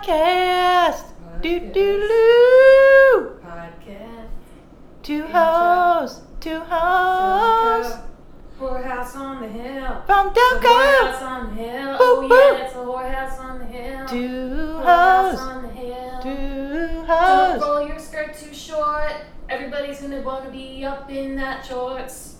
Podcast. Do do do. Podcast. Two hoes. Two hoes. Whorehouse on the hill. From The whorehouse Delco. on the hill. Woo, Oh yeah, it's a whorehouse on the hill. Two hoes. on the hill. Two Don't hoes. roll your skirt too short. Everybody's gonna wanna be up in that shorts.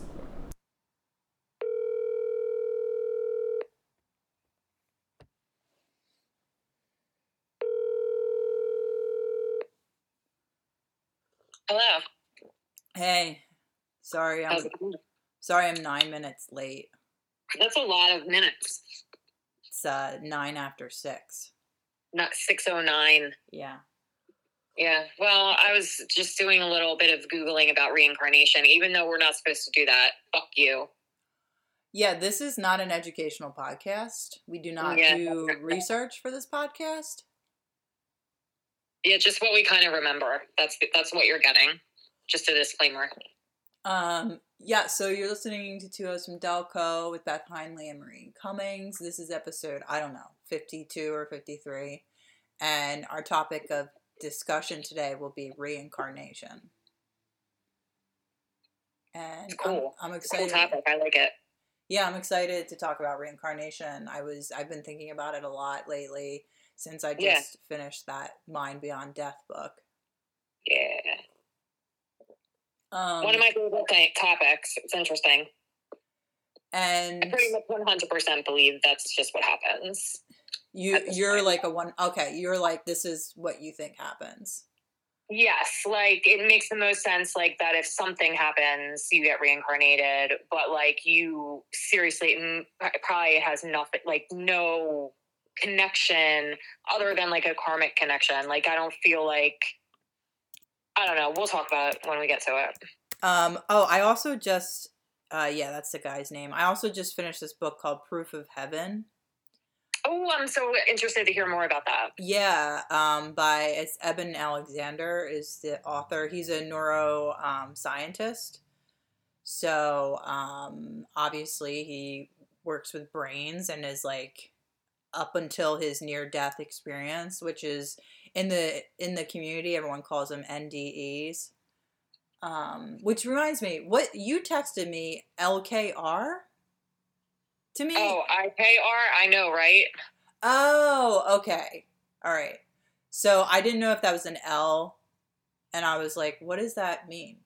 Hello. Hey. Sorry, I'm sorry I'm nine minutes late. That's a lot of minutes. It's uh nine after six. Not 609. Yeah. Yeah. Well, I was just doing a little bit of Googling about reincarnation, even though we're not supposed to do that. Fuck you. Yeah, this is not an educational podcast. We do not Yeah. do research for this podcast. Yeah, just what we kind of remember. That's that's what you're getting. Just a disclaimer. Um, yeah, so you're listening to Two Hosts from Delco with Beth Hindley and Maureen Cummings. This is episode, I don't know, 52 or 53. And our topic of discussion today will be reincarnation. And Cool. I'm, I'm Cool excited. topic. I like it. Yeah, I'm excited to talk about reincarnation. I was I've been thinking about it a lot lately since I just Yeah. finished that Mind Beyond Death book. Yeah. Um, One of my favorite th- topics. It's interesting. and I pretty much 100% believe that's just what happens. you you're point. like a one okay, you're like this is what you think happens. Yes, like it makes the most sense, like that if something happens, you get reincarnated, but like you seriously it probably has nothing, like no connection other than like a karmic connection. Like I don't feel like, I don't know. We'll talk about it when we get to it. Um oh, I also just uh yeah, that's the guy's name. I also just finished this book called Proof of Heaven. Oh, I'm so interested to hear more about that. Yeah, um, by it's Eben Alexander is the author. He's a neuro um, scientist. So um, obviously he works with brains and is like up until his near death experience, which is in the in the community everyone calls them NDEs. Um, which reminds me, what you texted me LKR to me. Oh, IKR, I know, right? Oh, okay. All right. So I didn't know if that was an L, and I was like, what does that mean?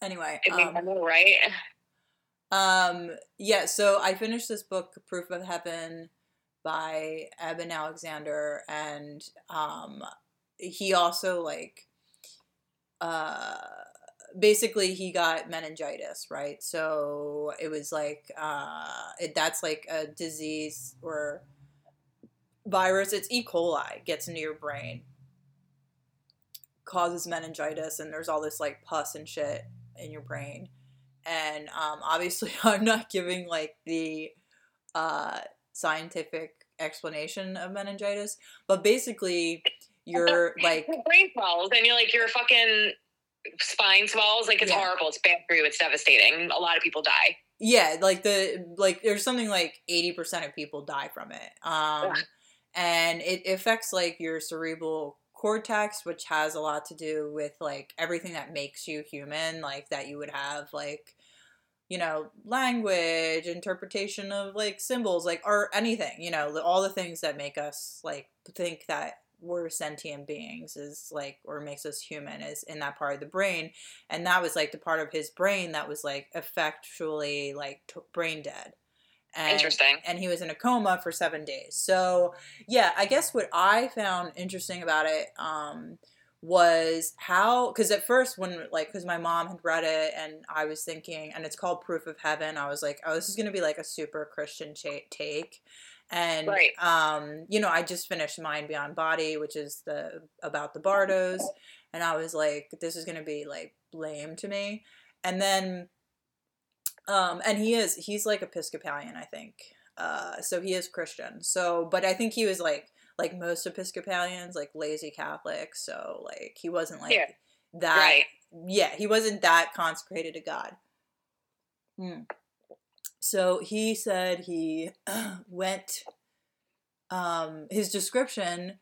Anyway, I mean, I um, know, right? um, yeah, so I finished this book, Proof of Heaven, by Eben Alexander, and um, he also, like, uh, basically he got meningitis right? So it was like uh it, that's like a disease or virus it's e. coli gets into your brain causes meningitis and there's all this like pus and shit in your brain. And um obviously i'm not giving like the uh scientific explanation of meningitis but basically you're like Your brain swells, and you're like your fucking spine swells. Like it's Yeah. horrible. It's bad for you. It's devastating. A lot of people die. yeah like the like there's something like 80% of people die from it um Ugh. and it affects like your cerebral cortex which has a lot to do with like everything that makes you human like that you would have like you know language interpretation of like symbols like or anything you know all the things that make us like think that we're sentient beings is like or makes us human is in that part of the brain. And that was like the part of his brain that was like effectually like t- brain dead. And, Interesting. and he was in a coma for seven days. So yeah i guess what i found interesting about it um was how because at first when like because my mom had read it and i was thinking and it's called proof of heaven i was like oh this is gonna be like a super christian cha- take. And Right. um you know i just finished mind beyond body which is the about the bardos and i was like this is gonna be like lame to me. And then um and he is he's like episcopalian i think uh so he is christian. So but i think he was like like most episcopalians like lazy catholics so like he wasn't like Yeah. that Right. yeah he wasn't that consecrated to god Hmm. so he said he went um, his description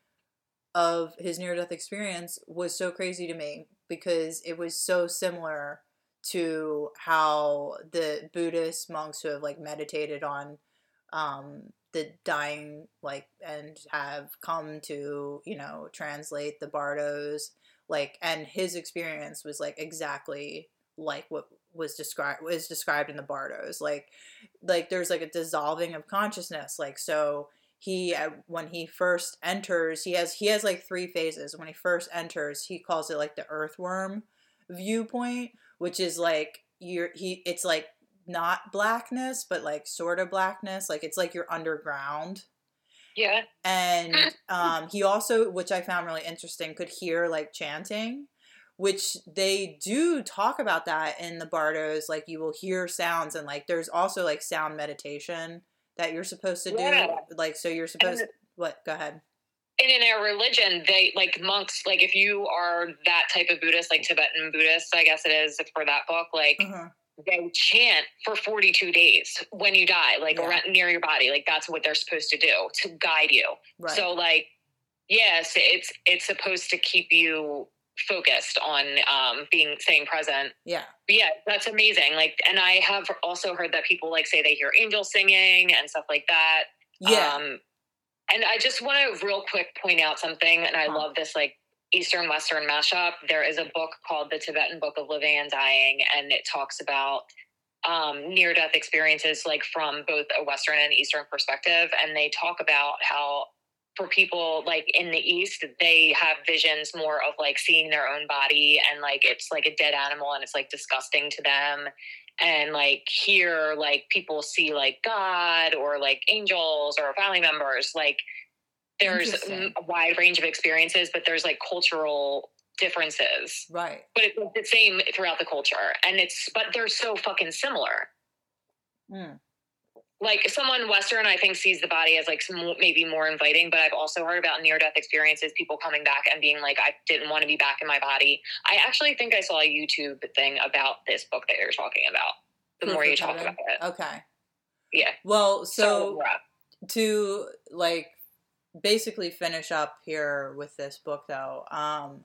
of his near death experience was so crazy to me because it was so similar to how the Buddhist monks who have like meditated on um, the dying like and have come to you know translate the bardos like and his experience was like exactly like what was described was described in the bardos like like there's like a dissolving of consciousness like so he uh, when he first enters he has he has like three phases. When he first enters he calls it like the earthworm viewpoint which is like you're he it's like not blackness but like sort of blackness like it's like you're underground Yeah. and um, he also which i found really interesting could hear like chanting which they do talk about that in the bardos like you will hear sounds and like there's also like sound meditation that you're supposed to do Yeah. like so you're supposed And- what go ahead And in our religion, they like monks, like if you are that type of Buddhist, like Tibetan Buddhist, I guess it is for that book, like uh-huh. They chant for 42 days when you die, like Yeah. around, near your body. Like that's what they're supposed to do to guide you. right So like, yes, it's it's supposed to keep you focused on um, being staying present. yeah But yeah, that's amazing. Like, and I have also heard that people like say they hear angels singing and stuff like that. yeah Um, and I just want to real quick point out something, and I Huh. love this like Eastern Western mashup. There is a book called The Tibetan Book of Living and Dying, and it talks about um, near death experiences like from both a Western and Eastern perspective. And they talk about how for people like in the East, they have visions more of like seeing their own body and like it's like a dead animal and it's like disgusting to them and like here like people see like god or like angels or family members like there's a wide range of experiences but there's like cultural differences. Right. But it's the same throughout the culture and it's but they're so fucking similar. Mm. like someone western i think sees the body as like some, maybe more inviting but i've also heard about near death experiences people coming back and being like i didn't want to be back in my body. I actually think i saw a youtube thing about this book that you're talking about the Proof more you talk about it. Okay. Yeah. Well so yeah. to like basically finish up here with this book though. Um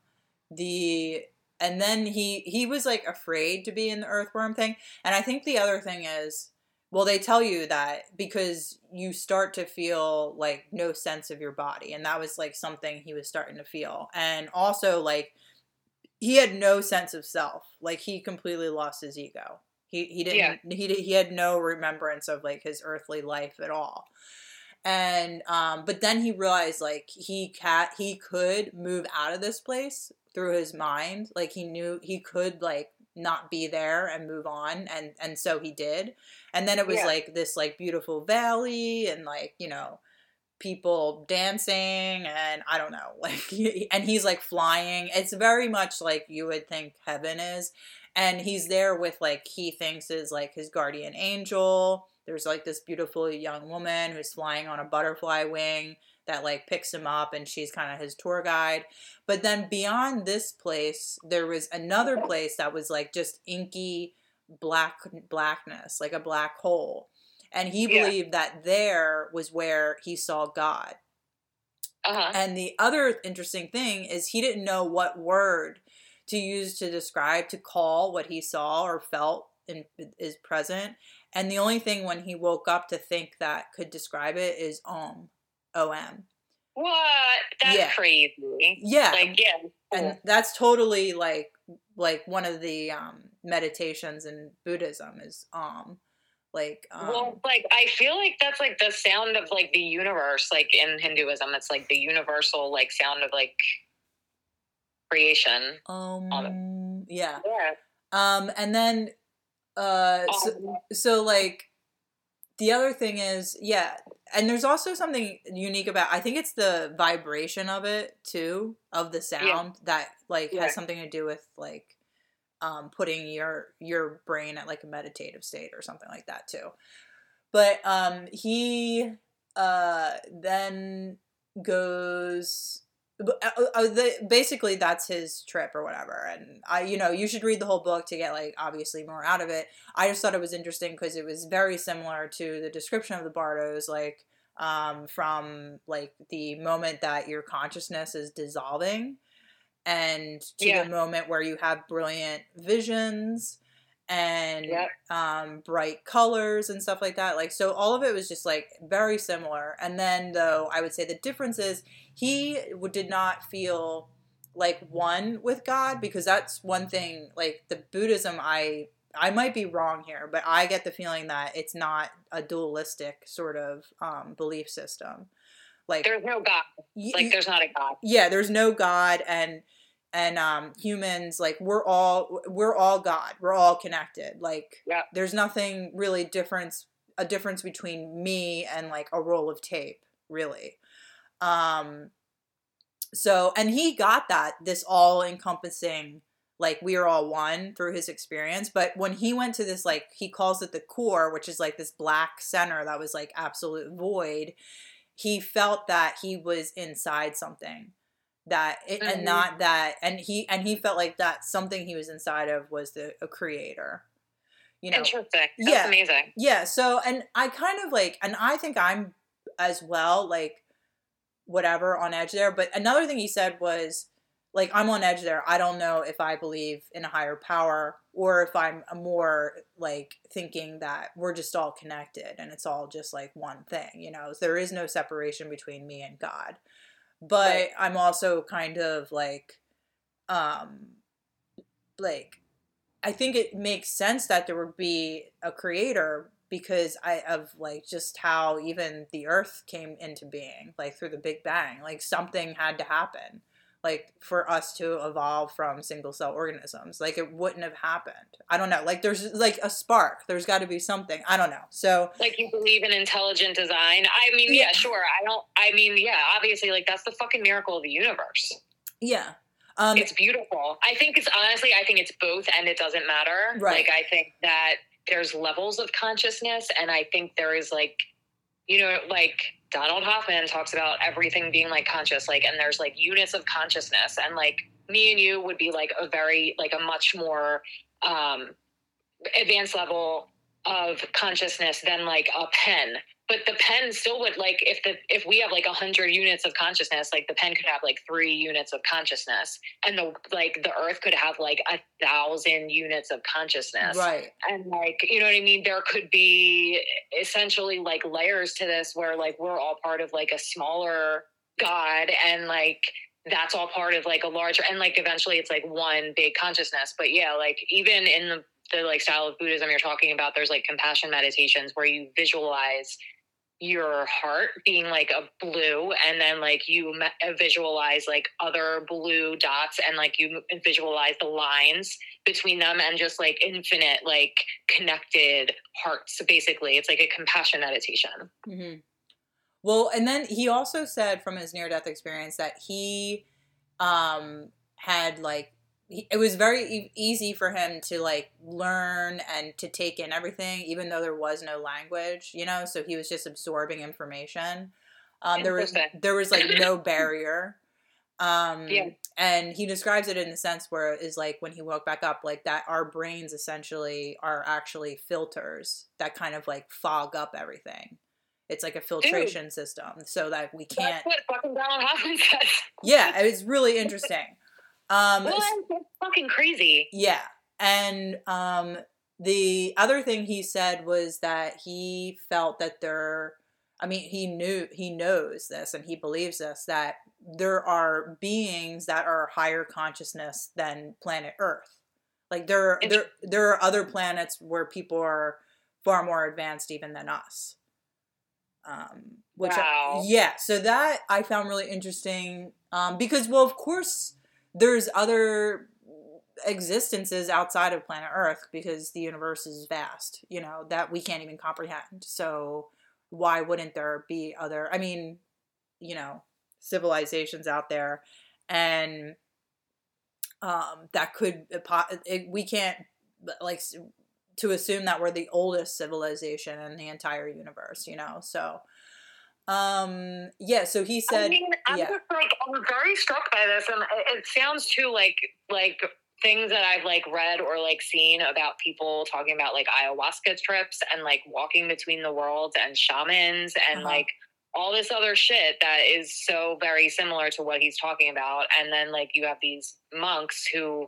the and then he he was like afraid to be in the earthworm thing. And i think the other thing is well they tell you that because you start to feel like no sense of your body. And that was like something he was starting to feel. And also like he had no sense of self. Like he completely lost his ego. He he didn't he, di- he had no remembrance of like his earthly life at all and um but then he realized like he cat he could move out of this place through his mind. Like he knew he could like not be there and move on and and so he did. And then it was Yeah. like this like beautiful valley and like you know people dancing and i don't know like and he's like flying. It's very much like you would think heaven is. And he's there with like he thinks is like his guardian angel there's like this beautiful young woman who's flying on a butterfly wing that like picks him up and she's kind of his tour guide but then beyond this place there was another place that was like just inky black blackness like a black hole and he Yeah. believed that there was where he saw god uh-huh and the other interesting thing is he didn't know what word to use to describe, to call what he saw or felt in, is present. And the only thing when he woke up to think that could describe it is om, O M. what that's Yeah. crazy Yeah, like yeah and that's totally like like one of the um, meditations in Buddhism is om. Like um, well, like I feel like that's like the sound of like the universe. Like in Hinduism, it's like the universal like sound of like creation. um, yeah. Yeah. Um, and then uh, so, Um, so like the other thing is yeah and there's also something unique about i think it's the vibration of it too of the sound that like Yeah. has something to do with like um putting your your brain at like a meditative state or something like that too. But um he uh then goes Uh, uh, uh, basically that's his trip or whatever and i you know you should read the whole book to get like obviously more out of it i just thought it was interesting because it was very similar to the description of the bardos like um, from like the moment that your consciousness is dissolving and to Yeah. the moment where you have brilliant visions and Yep. um, bright colors and stuff like that. Like, so all of it was just like very similar. And then, though, I would say the difference is he did not feel like one with God because that's one thing. Like the Buddhism, I I might be wrong here, but I get the feeling that it's not a dualistic sort of um, belief system. Like, There's no God. y- Like there's not a God. yeah there's no god and and um humans like we're all we're all god we're all connected like Yep. there's nothing really difference a difference between me and like a roll of tape really um so and he got that this all encompassing like we are all one through his experience but when he went to this like he calls it the core which is like this black center that was like absolute void he felt that he was inside something that it, Mhm. and not that and he and he felt like that something he was inside of was the a creator you know Interesting. That's Yeah. amazing. yeah so and i kind of like and i think i'm as well like whatever on edge there but another thing he said was like i'm on edge there i don't know if i believe in a higher power or if i'm more like thinking that we're just all connected and it's all just like one thing you know there is no separation between me and god but Right. i'm also kind of like um like I think it makes sense that there would be a creator because I of like just how even the earth came into being like through the big bang like something had to happen like for us to evolve from single cell organisms like it wouldn't have happened I don't know like there's like a spark there's got to be something I don't know so Like you believe in intelligent design. I mean, yeah, Yeah. sure. I don't. I mean, yeah, obviously, like that's the fucking miracle of the universe. yeah um it's beautiful. I think it's honestly, I think it's both, and it doesn't matter. Right. Like I think that there's levels of consciousness, and I think there is like, you know, like Donald Hoffman talks about everything being like conscious, like, and there's like units of consciousness, and like me and you would be like a very like a much more um advanced level of consciousness than like a pen but the pen still would like if the if we have like a hundred units of consciousness like the pen could have like three units of consciousness. And the like the earth could have like a thousand units of consciousness. Right. And like you know what i mean? There could be essentially like layers to this where like we're all part of like a smaller god and like that's all part of like a larger and like eventually it's like one big consciousness. But yeah like even in the the like style of buddhism you're talking about there's like compassion meditations where you visualize your heart being like a blue and then like you visualize like other blue dots and like you visualize the lines between them and just like infinite like connected hearts basically. It's like a compassion meditation. Hmm Well, and then he also said from his near death experience that he um, had like it was very e- easy for him to like learn and to take in everything, even though there was no language, you know. So he was just absorbing information. Um, there was there was like no barrier. Um, Yeah. And he describes it in the sense where it is like when he woke back up, like that our brains essentially are actually filters that kind of like fog up everything. It's like a filtration system so that we can't. that's what fucking donald hoffman says Yeah, it's really interesting. Um, well that's fucking crazy yeah. And um, the other thing he said was that he felt that there, I mean, he knew, he knows this and he believes this that there are beings that are higher consciousness than planet Earth. Like there, there, there are other planets where people are far more advanced even than us. Um, which, Wow. yeah, so that I found really interesting um, because, well, of course, there's other existences outside of planet Earth because the universe is vast, you know, that we can't even comprehend. So why wouldn't there be other I mean, you know, civilizations out there and um that could it, we can't like to assume that we're the oldest civilization in the entire universe, you know. So um yeah, so he said I mean, I'm yeah. just like I'm very struck by this, and it- sounds too like like things that I've like read or like seen about people talking about like ayahuasca trips and like walking between the worlds and shamans and Uh-huh. like all this other shit that is so very similar to what he's talking about and then like you have these monks who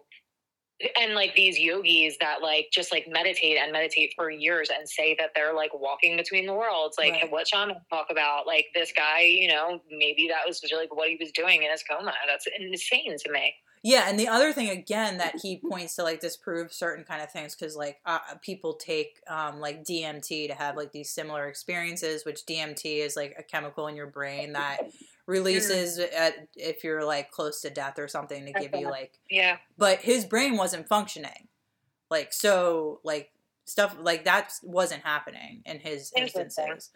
and like these yogis that like just like meditate and meditate for years and say that they're like walking between the worlds like Right. what shaman talk about like this guy you know maybe that was like what he was doing in his coma that's insane to me Yeah, and the other thing again that he points to like disprove certain kind of things because like uh, people take um, like DMT to have like these similar experiences, which DMT is like a chemical in your brain that releases at, if you're like close to death or something to give you like. yeah But his brain wasn't functioning, like so like stuff like that wasn't happening in his instances.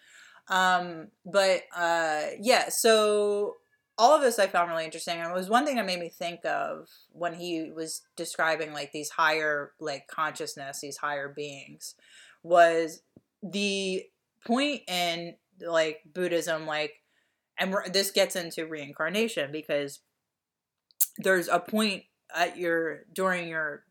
Um, but uh, yeah, so all of this I found really interesting, and it was one thing that made me think of when he was describing like these higher like consciousness, these higher beings, was the point in like Buddhism, like, and this gets into reincarnation because there's a point at your during your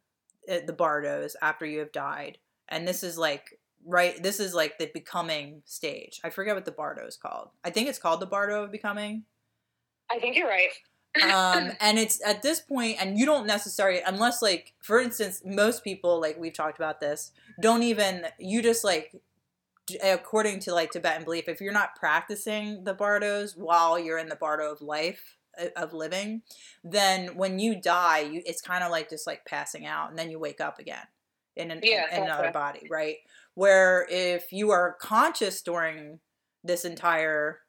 at the bardos after you have died, and this is like right this is like the becoming stage. I forget what the bardo is called. I think it's called the bardo of becoming. I think you're right. Um and it's at this point and you don't necessarily unless like for instance most people like we've talked about this don't even you just like according to like tibetan belief if you're not practicing the bardos while you're in the bardo of life uh, of living then when you die you it's kind of like just like passing out and then you wake up again in, an, Yeah, in, another gotcha. body right where if you are conscious during this entire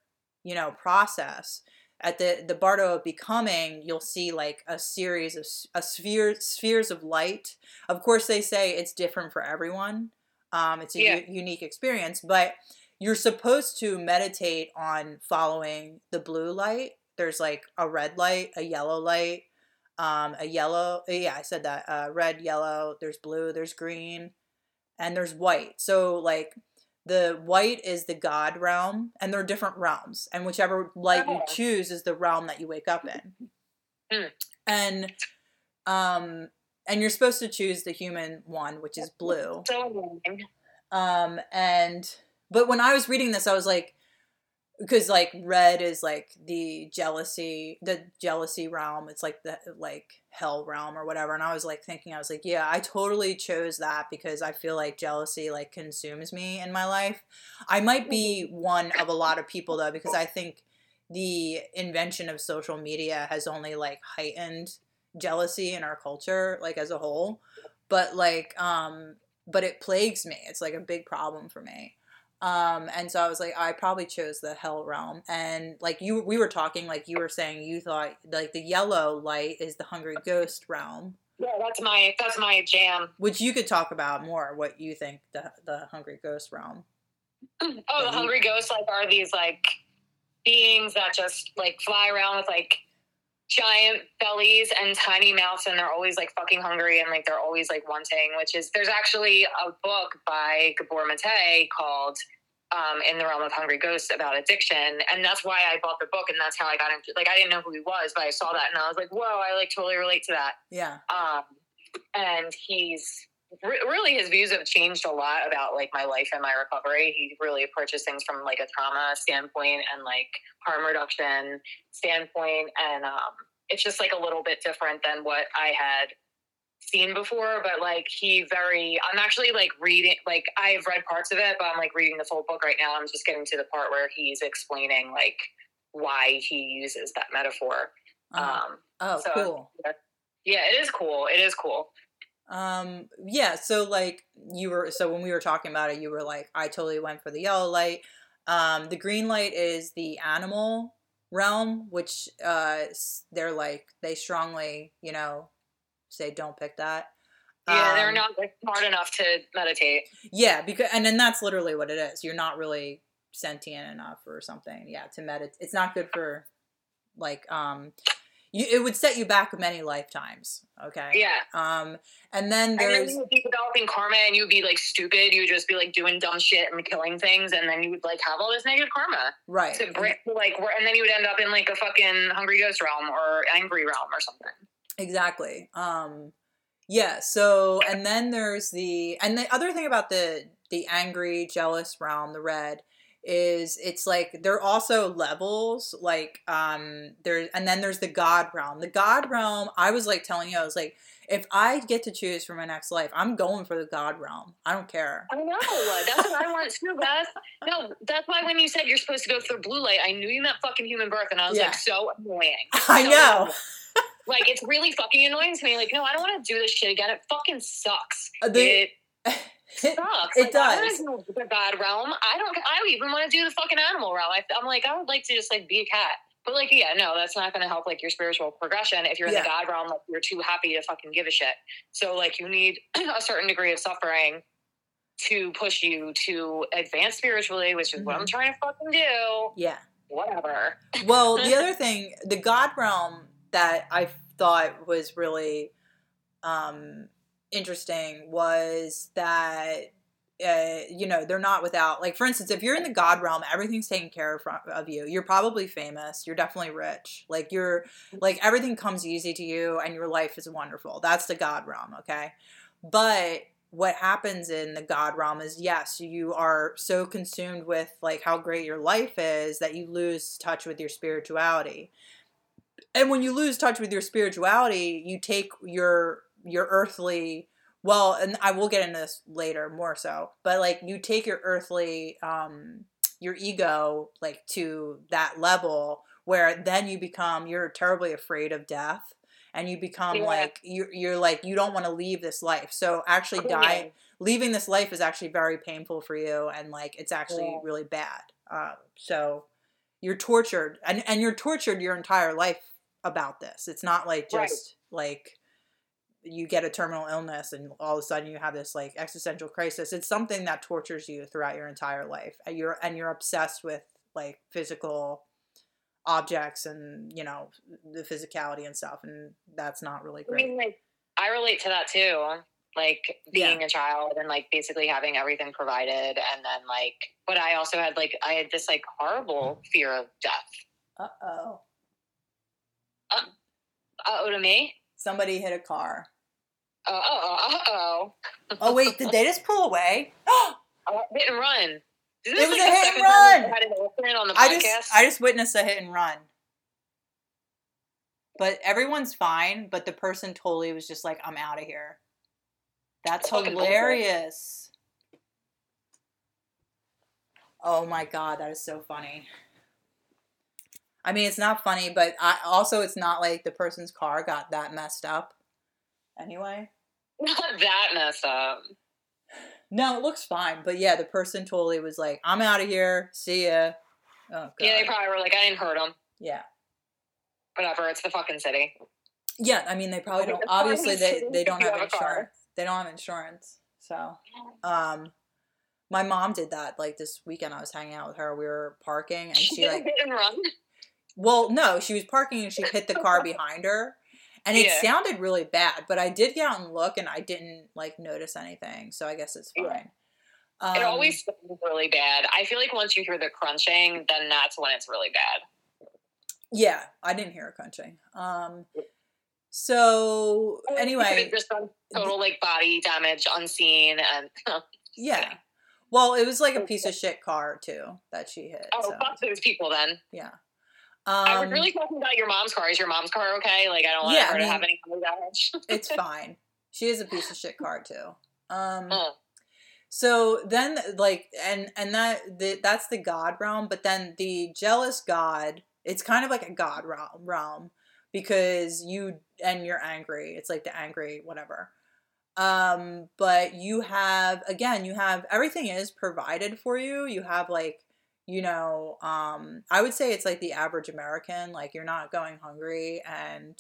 you know process at the the bardo of becoming you'll see like a series of a sphere spheres of light of course they say it's different for everyone um, it's a Yeah. u- unique experience but you're supposed to meditate on following the blue light there's like a red light a yellow light um, a yellow yeah i said that uh, red yellow there's blue there's green and there's white so like the white is the god realm and there are different realms and whichever light you Oh. choose is the realm that you wake up in Hmm. and um and you're supposed to choose the human one which is blue. so um and but when i was reading this i was like because like red is like the jealousy the jealousy realm. It's like the like hell realm or whatever. And i was like thinking i was like yeah i totally chose that because i feel like jealousy like consumes me in my life. I might be one of a lot of people though because i think the invention of social media has only like heightened jealousy in our culture like as a whole but like um but it plagues me. It's like a big problem for me. Um and so i was like i probably chose the hell realm. And like you we were talking like you were saying you thought like the yellow light is the hungry ghost realm. Yeah that's my that's my jam. Which you could talk about more what you think the the hungry ghost realm Oh, the hungry ghosts like are these like beings that just like fly around with like giant bellies and tiny mouths and they're always like fucking hungry and like they're always like wanting, which is there's actually a book by Gabor Mate called um, In the Realm of Hungry Ghosts about addiction. And that's why I bought the book and that's how I got into like I didn't know who he was, but I saw that and I was like, whoa, I like totally relate to that. yeah um, and he's re- really his views have changed a lot about like my life and my recovery. He really approaches things from like a trauma standpoint and like harm reduction standpoint and um, it's just like a little bit different than what i had seen before but like he very i'm actually like reading like i've read parts of it but i'm like reading the full book right now i'm just getting to the part where he's explaining like why he uses that metaphor. Uh, um, oh so- cool. yeah it is cool it is cool Um, yeah, so like you were so when we were talking about it, you were like, I totally went for the yellow light. Um, the green light is the animal realm, which uh they're like they strongly, you know, say don't pick that. Yeah, they're Um, not like, smart enough to meditate. Yeah, because and then that's literally what it is. You're not really sentient enough or something. Yeah, to meditate. It's not good for like um you it would set you back many lifetimes, okay? Yeah. Um and then And then there's you would be developing karma and you would be like stupid. You would just be like doing dumb shit and killing things. And then you would like have all this negative karma right. to bring, like, and then you would end up in like a fucking hungry ghost realm or angry realm or something. Exactly. Um yeah, so and then there's the and the other thing about the the angry, jealous realm, the red, is it's like there are also levels like um there and then there's the god realm the god realm i was like telling you i was like if i get to choose for my next life i'm going for the god realm i don't care I know. That's what I want too, Beth. No, that's why when you said you're supposed to go through blue light, I knew you meant fucking human birth, and I was Yeah. like, so annoying. i know annoying. Like it's really fucking annoying to me. Like, no, I don't want to do this shit again. It fucking sucks. Uh, the- it sucks. it Like, does. the god realm. I don't. I even want to do the fucking animal realm. I, I'm like, I would like to just like be a cat. But like, yeah, no, that's not going to help like your spiritual progression. If you're in Yeah. the god realm, like you're too happy to fucking give a shit. So like, you need a certain degree of suffering to push you to advance spiritually, which is what I'm Mhm. trying to fucking do. yeah Whatever. well the other thing the god realm that i thought was really um interesting was that uh, you know they're not without like for instance if you're in the god realm everything's taken care of, from, of you. You're probably famous. You're definitely rich. Like you're like everything comes easy to you and your life is wonderful. That's the god realm okay? But what happens in the god realm is yes you are so consumed with like how great your life is that you lose touch with your spirituality. And when you lose touch with your spirituality you take your your earthly well and i will get into this later more so but like you take your earthly um your ego like to that level where then you become you're terribly afraid of death and you become Yeah. like you're, you're like you don't want to leave this life so actually dying leaving this life is actually very painful for you and like it's actually Yeah. really bad um, so you're tortured and, and you're tortured your entire life about this it's not like Right. just like you get a terminal illness and all of a sudden you have this like existential crisis it's something that tortures you throughout your entire life and you're and you're obsessed with like physical objects and you know the physicality and stuff and that's not really I great mean, like, I relate to that too. Like being a child and like basically having everything provided, and then like, but I also had like I had this like horrible fear of death. uh-oh Uh Oh, to me. Somebody hit a car Oh, oh, oh, oh wait did they just pull away oh, hit and run. This It was like a hit and run! we've Had an accident on the I just I just witnessed a hit and run. But everyone's fine, but the person totally was just like, I'm out of here. That's hilarious. Oh my god, that is so funny. I mean, it's not funny, but I, also it's not like the person's car got that messed up. Anyway, Not that messed up. no, it looks fine, but yeah, the person totally was like, "I'm out of here. See ya." Oh god. Yeah, they probably were like, I didn't hurt them. yeah. Whatever. It's the fucking city. Yeah, I mean they probably don't. Obviously, they they don't have have insurance. They don't have insurance. So, um, my mom did that. Like this weekend, I was hanging out with her. We were parking, and she like, and run. Well, no, she was parking and she hit the car behind her, and it Yeah. sounded really bad. But I did get out and look, and I didn't like notice anything. So I guess it's Yeah. fine. Um, it always sounds really bad. I feel like once you hear the crunching, then that's when it's really bad. yeah, I didn't hear it crunching. Um, so anyway, just total like body damage unseen and Yeah. Well, it was like a piece of shit car too that she hit. oh so, fuck those people then. yeah. I Um, was really talking about your mom's car. Is your mom's car okay? Like I don't want Yeah, her I to have any damage. it's fine. She is a piece of shit car too. Um, Mm. so then like and and that the, that's the god realm, but then the jealous god, it's kind of like a god realm realm because you and you're angry. It's like the angry whatever. Um, but you have again, you have everything is provided for you. You have like you know, um, I would say it's like the average American. Like you're not going hungry and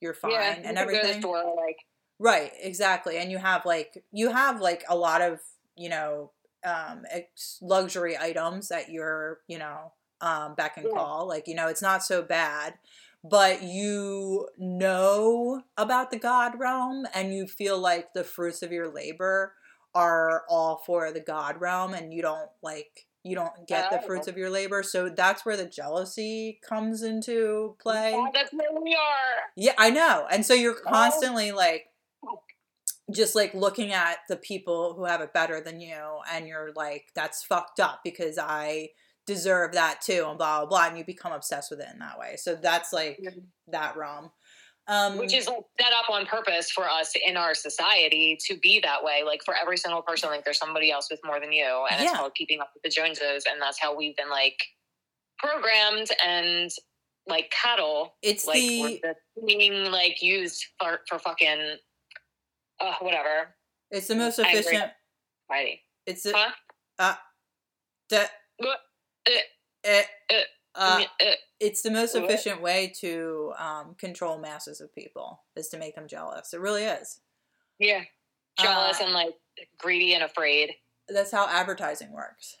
you're fine yeah, and you to everything. store, like Right, exactly. And you have like you have like a lot of, you know, um ex- luxury items that you're, you know, um back and Yeah. call. Like, you know, it's not so bad, but you know about the god realm and you feel like the fruits of your labor are all for the god realm and you don't like you don't get the Oh. fruits of your labor. So that's where the jealousy comes into play. "Oh, that's where we are. Yeah, I know. And so you're Oh. constantly like just like looking at the people who have it better than you and you're like that's fucked up because I deserve that too and blah blah blah and you become obsessed with it in that way so that's like that realm um which is like set up on purpose for us in our society to be that way like for every single person like there's somebody else with more than you and it's Yeah. called keeping up with the joneses and that's how we've been like programmed and like cattle it's like the being like used for for fucking uh whatever it's the most efficient Friday. it's the Huh? uh the What? eh, uh, uh, Uh, it's the most efficient way to um, control masses of people is to make them jealous. It really is. yeah jealous Uh, and like greedy and afraid That's how advertising works.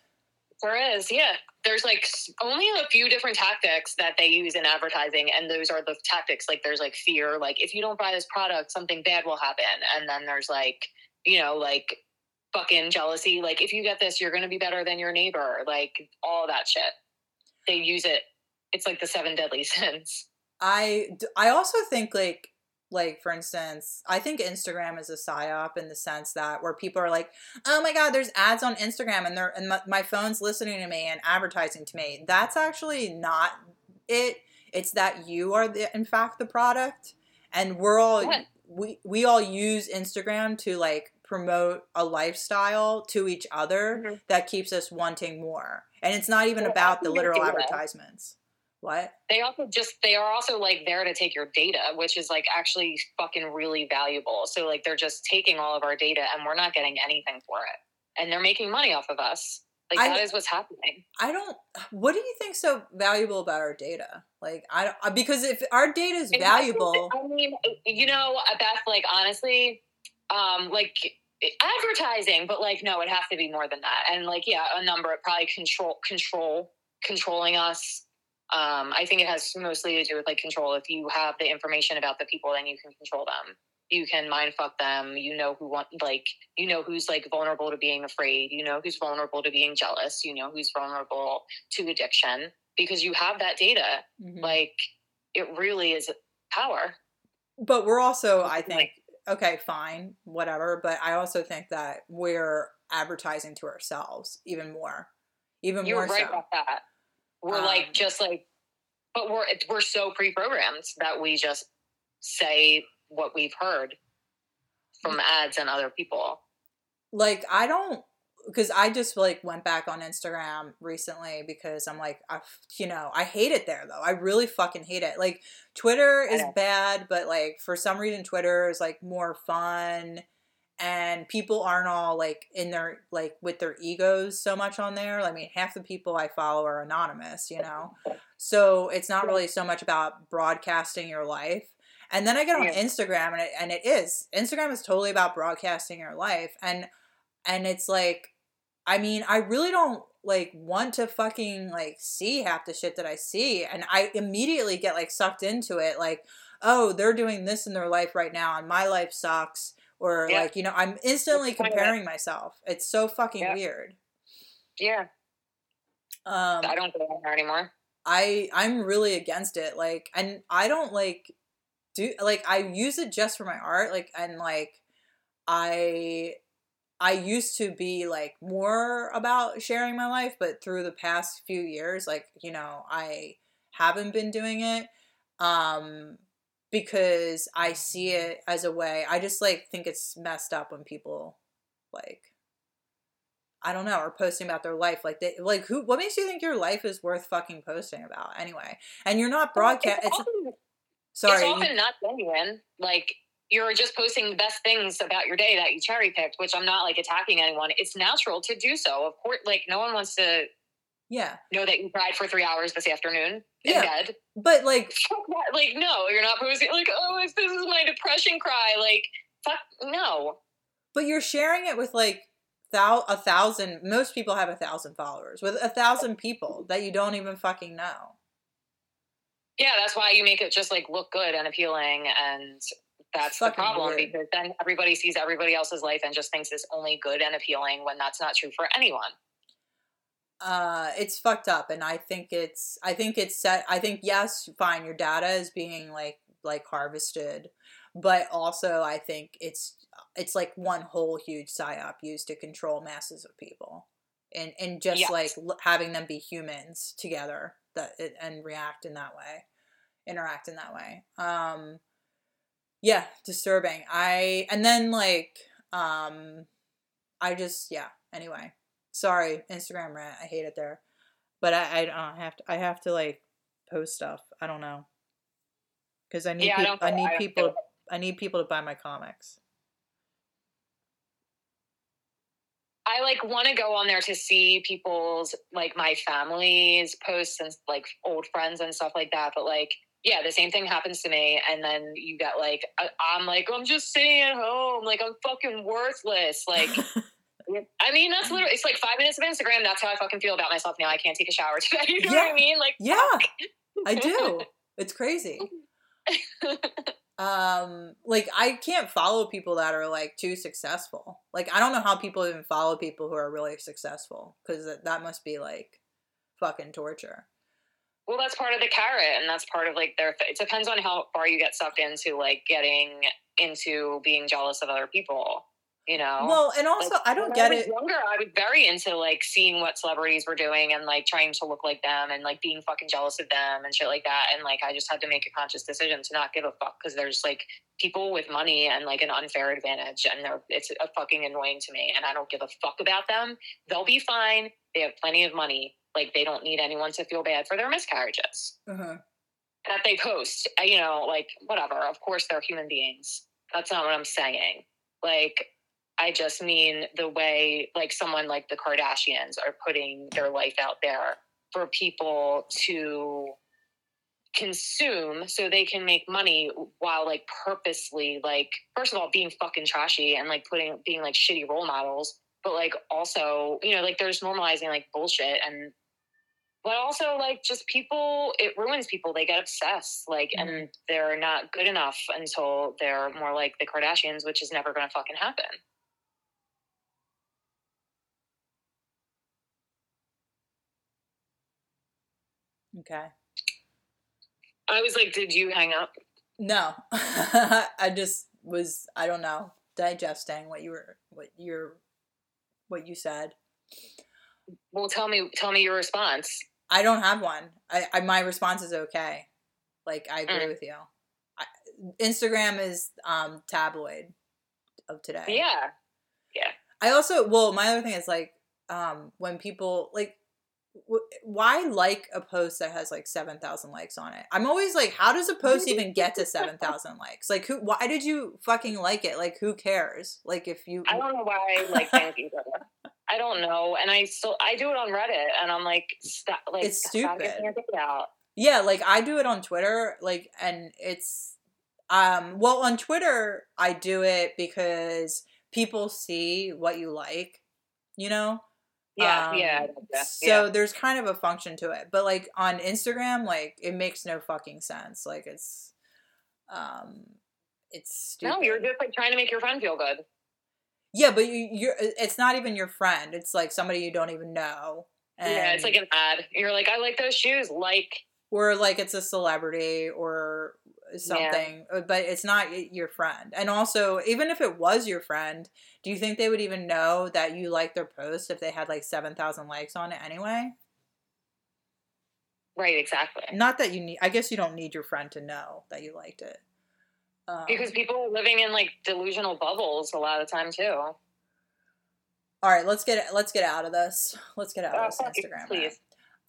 There is, yeah. There's like only a few different tactics that they use in advertising, and those are the tactics. Like there's like fear, like if you don't buy this product, something bad will happen, and then there's like you know like fucking jealousy. Like if you get this, you're gonna be better than your neighbor. Like all that shit. They use it. It's like the seven deadly sins. I I also think like like for instance, I think Instagram is a psyop in the sense that where people are like, "Oh my god, there's ads on Instagram and they're and my, my phone's listening to me and advertising to me." That's actually not it. It's that you are the in fact the product and we're all we we all use Instagram to like promote a lifestyle to each other Mhm. that keeps us wanting more. And it's not even Well, about the literal advertisements. What? They also just they are also like there to take your data, which is like actually fucking really valuable. So like they're just taking all of our data and we're not getting anything for it. And they're making money off of us. Like I- that is what's happening. I don't. What do you think so valuable about our data? Like I don't because if our data is And I think- valuable, I mean, you know, Beth, like honestly, um, like advertising, but like no, it has to be more than that. And like, yeah, a number, probably control control controlling us. Um, I think it has mostly to do with like control. If you have the information about the people, then you can control them. You can mind fuck them. You know who want like you know who's like vulnerable to being afraid. You know who's vulnerable to being jealous. You know who's vulnerable to addiction because you have that data. Mhm. Like it really is power. but we're also, I Like- think, okay, fine, whatever. But I also think that we're advertising to ourselves even more, even You're more right so. about that. We're Um, like just like, but we're we're so pre-programmed that we just say what we've heard from ads and other people. like I don't because I just like went back on Instagram recently because I'm like I, you know I hate it there though. I really fucking hate it. Like Twitter is bad but like for some reason Twitter is like more fun and people aren't all like in their like with their egos so much on there. I mean half the people I follow are anonymous you know? So it's not really so much about broadcasting your life. And then I get on Instagram and it, and it is. Instagram is totally about broadcasting your life and and it's like i mean i really don't like want to fucking like see half the shit that i see and i immediately get like sucked into it like oh they're doing this in their life right now and my life sucks or Yeah. like you know i'm instantly That's kind of it. comparing myself it's so fucking Yeah. weird Yeah, um I don't go on there anymore. I I'm really against it. Like, and I don't like do like I use it just for my art. Like, and like I I used to be like more about sharing my life, but through the past few years, like you know, I haven't been doing it. Um because I see it as a way. I just like think it's messed up when people like I don't know, are posting about their life. Like they like who what makes you think your life is worth fucking posting about anyway? And you're not broadcast It's it's often, sorry. it's you- often not genuine. Like you're just posting the best things about your day that you cherry picked, which I'm not like attacking anyone. It's natural to do so. Of course, like no one wants to yeah. know that you cried for three hours this afternoon in Yeah. bed. But like. Like, no, you're not posting like, oh, this is my depression cry. Like, fuck, no. but you're sharing it with like thou a thousand most people have a thousand followers with a thousand people that you don't even fucking know. Yeah, that's why you make it just like look good and appealing, and that's the problem weird. because then everybody sees everybody else's life and just thinks it's only good and appealing when that's not true for anyone. uh it's fucked up and i think it's i think it's set i think yes fine your data is being like like harvested but also i think it's it's like one whole huge psyop used to control masses of people and and just Yes. like l- having them be humans together that it, and react in that way, interact in that way. Um, yeah, disturbing. I and then like um, I just yeah. Anyway, sorry, Instagram rant. I hate it there, but I I don't have to. I have to like post stuff. I don't know because I need Yeah, I I, need I people. feel- I need people to buy my comics. I like want to go on there to see people's like my family's posts and like old friends and stuff like that. But like, yeah, the same thing happens to me, and then you get like, I'm like, I'm just sitting at home, like I'm fucking worthless. Like, I mean, that's literally it's like five minutes of Instagram. That's how I fucking feel about myself now. I can't take a shower today. You know what I mean? Like, yeah, I do. It's crazy. um like i can't follow people that are like too successful like i don't know how people even follow people who are really successful because that, that must be like fucking torture Well, that's part of the carrot, and that's part of like their. It depends on how far you get sucked into like getting into being jealous of other people. You know. well and also Like, i don't when get I was it Younger, I was very into like seeing what celebrities were doing and like trying to look like them and like being fucking jealous of them and shit like that. And like I just had to make a conscious decision to not give a fuck because there's like people with money and like an unfair advantage, and they're it's a fucking annoying to me. And I don't give a fuck about them. They'll be fine. They have plenty of money. Like they don't need anyone to feel bad for their miscarriages uh-huh. that they post. uh, You know, like whatever. Of course, they're human beings. That's not what I'm saying. Like I just mean the way like someone like the Kardashians are putting their life out there for people to consume so they can make money while like purposely like first of all being fucking trashy and like putting being like shitty role models but like also you know like there's normalizing like bullshit and but also like just people it ruins people. They get obsessed like and mm-hmm. they're not good enough until they're more like the kardashians which is never gonna fucking happen. Okay. I was like did you hang up? No. I just was i don't know digesting what you were what you're what you said. Well tell me tell me your response I don't have one. I, I my response is okay. Like I agree Mm. with you. I, Instagram is um tabloid of today. yeah yeah. I also well, my other thing is like um when people like w- why like a post that has like 7,000 likes on it? I'm always like how does a post even get to 7,000 likes? Like who why did you fucking like it? Like who cares? Like if you I don't know why I like things either. I don't know, and I still I do it on Reddit, and I'm like, stop, like It's stupid. Yeah, like I do it on Twitter, like and it's um well on Twitter I do it because people see what you like, you know? Yeah, Um, yeah, yeah. So there's kind of a function to it. But like on Instagram, like it makes no fucking sense. Like it's um it's stupid. no, you're just like trying to make your friend feel good. Yeah, but you you're it's not even your friend. It's like somebody you don't even know. yeah, it's like an ad. You're like, I like those shoes. Like, or like it's a celebrity or something uh, but it's not your friend and also even if it was your friend do you think they would even know that you liked their post if they had like 7000 likes on it anyway right, exactly. not that you need i guess you don't need your friend to know that you liked it um, Because people are living in like delusional bubbles a lot of the time too. all right let's get let's get out of this let's get out Oh, of this instagram please. rant.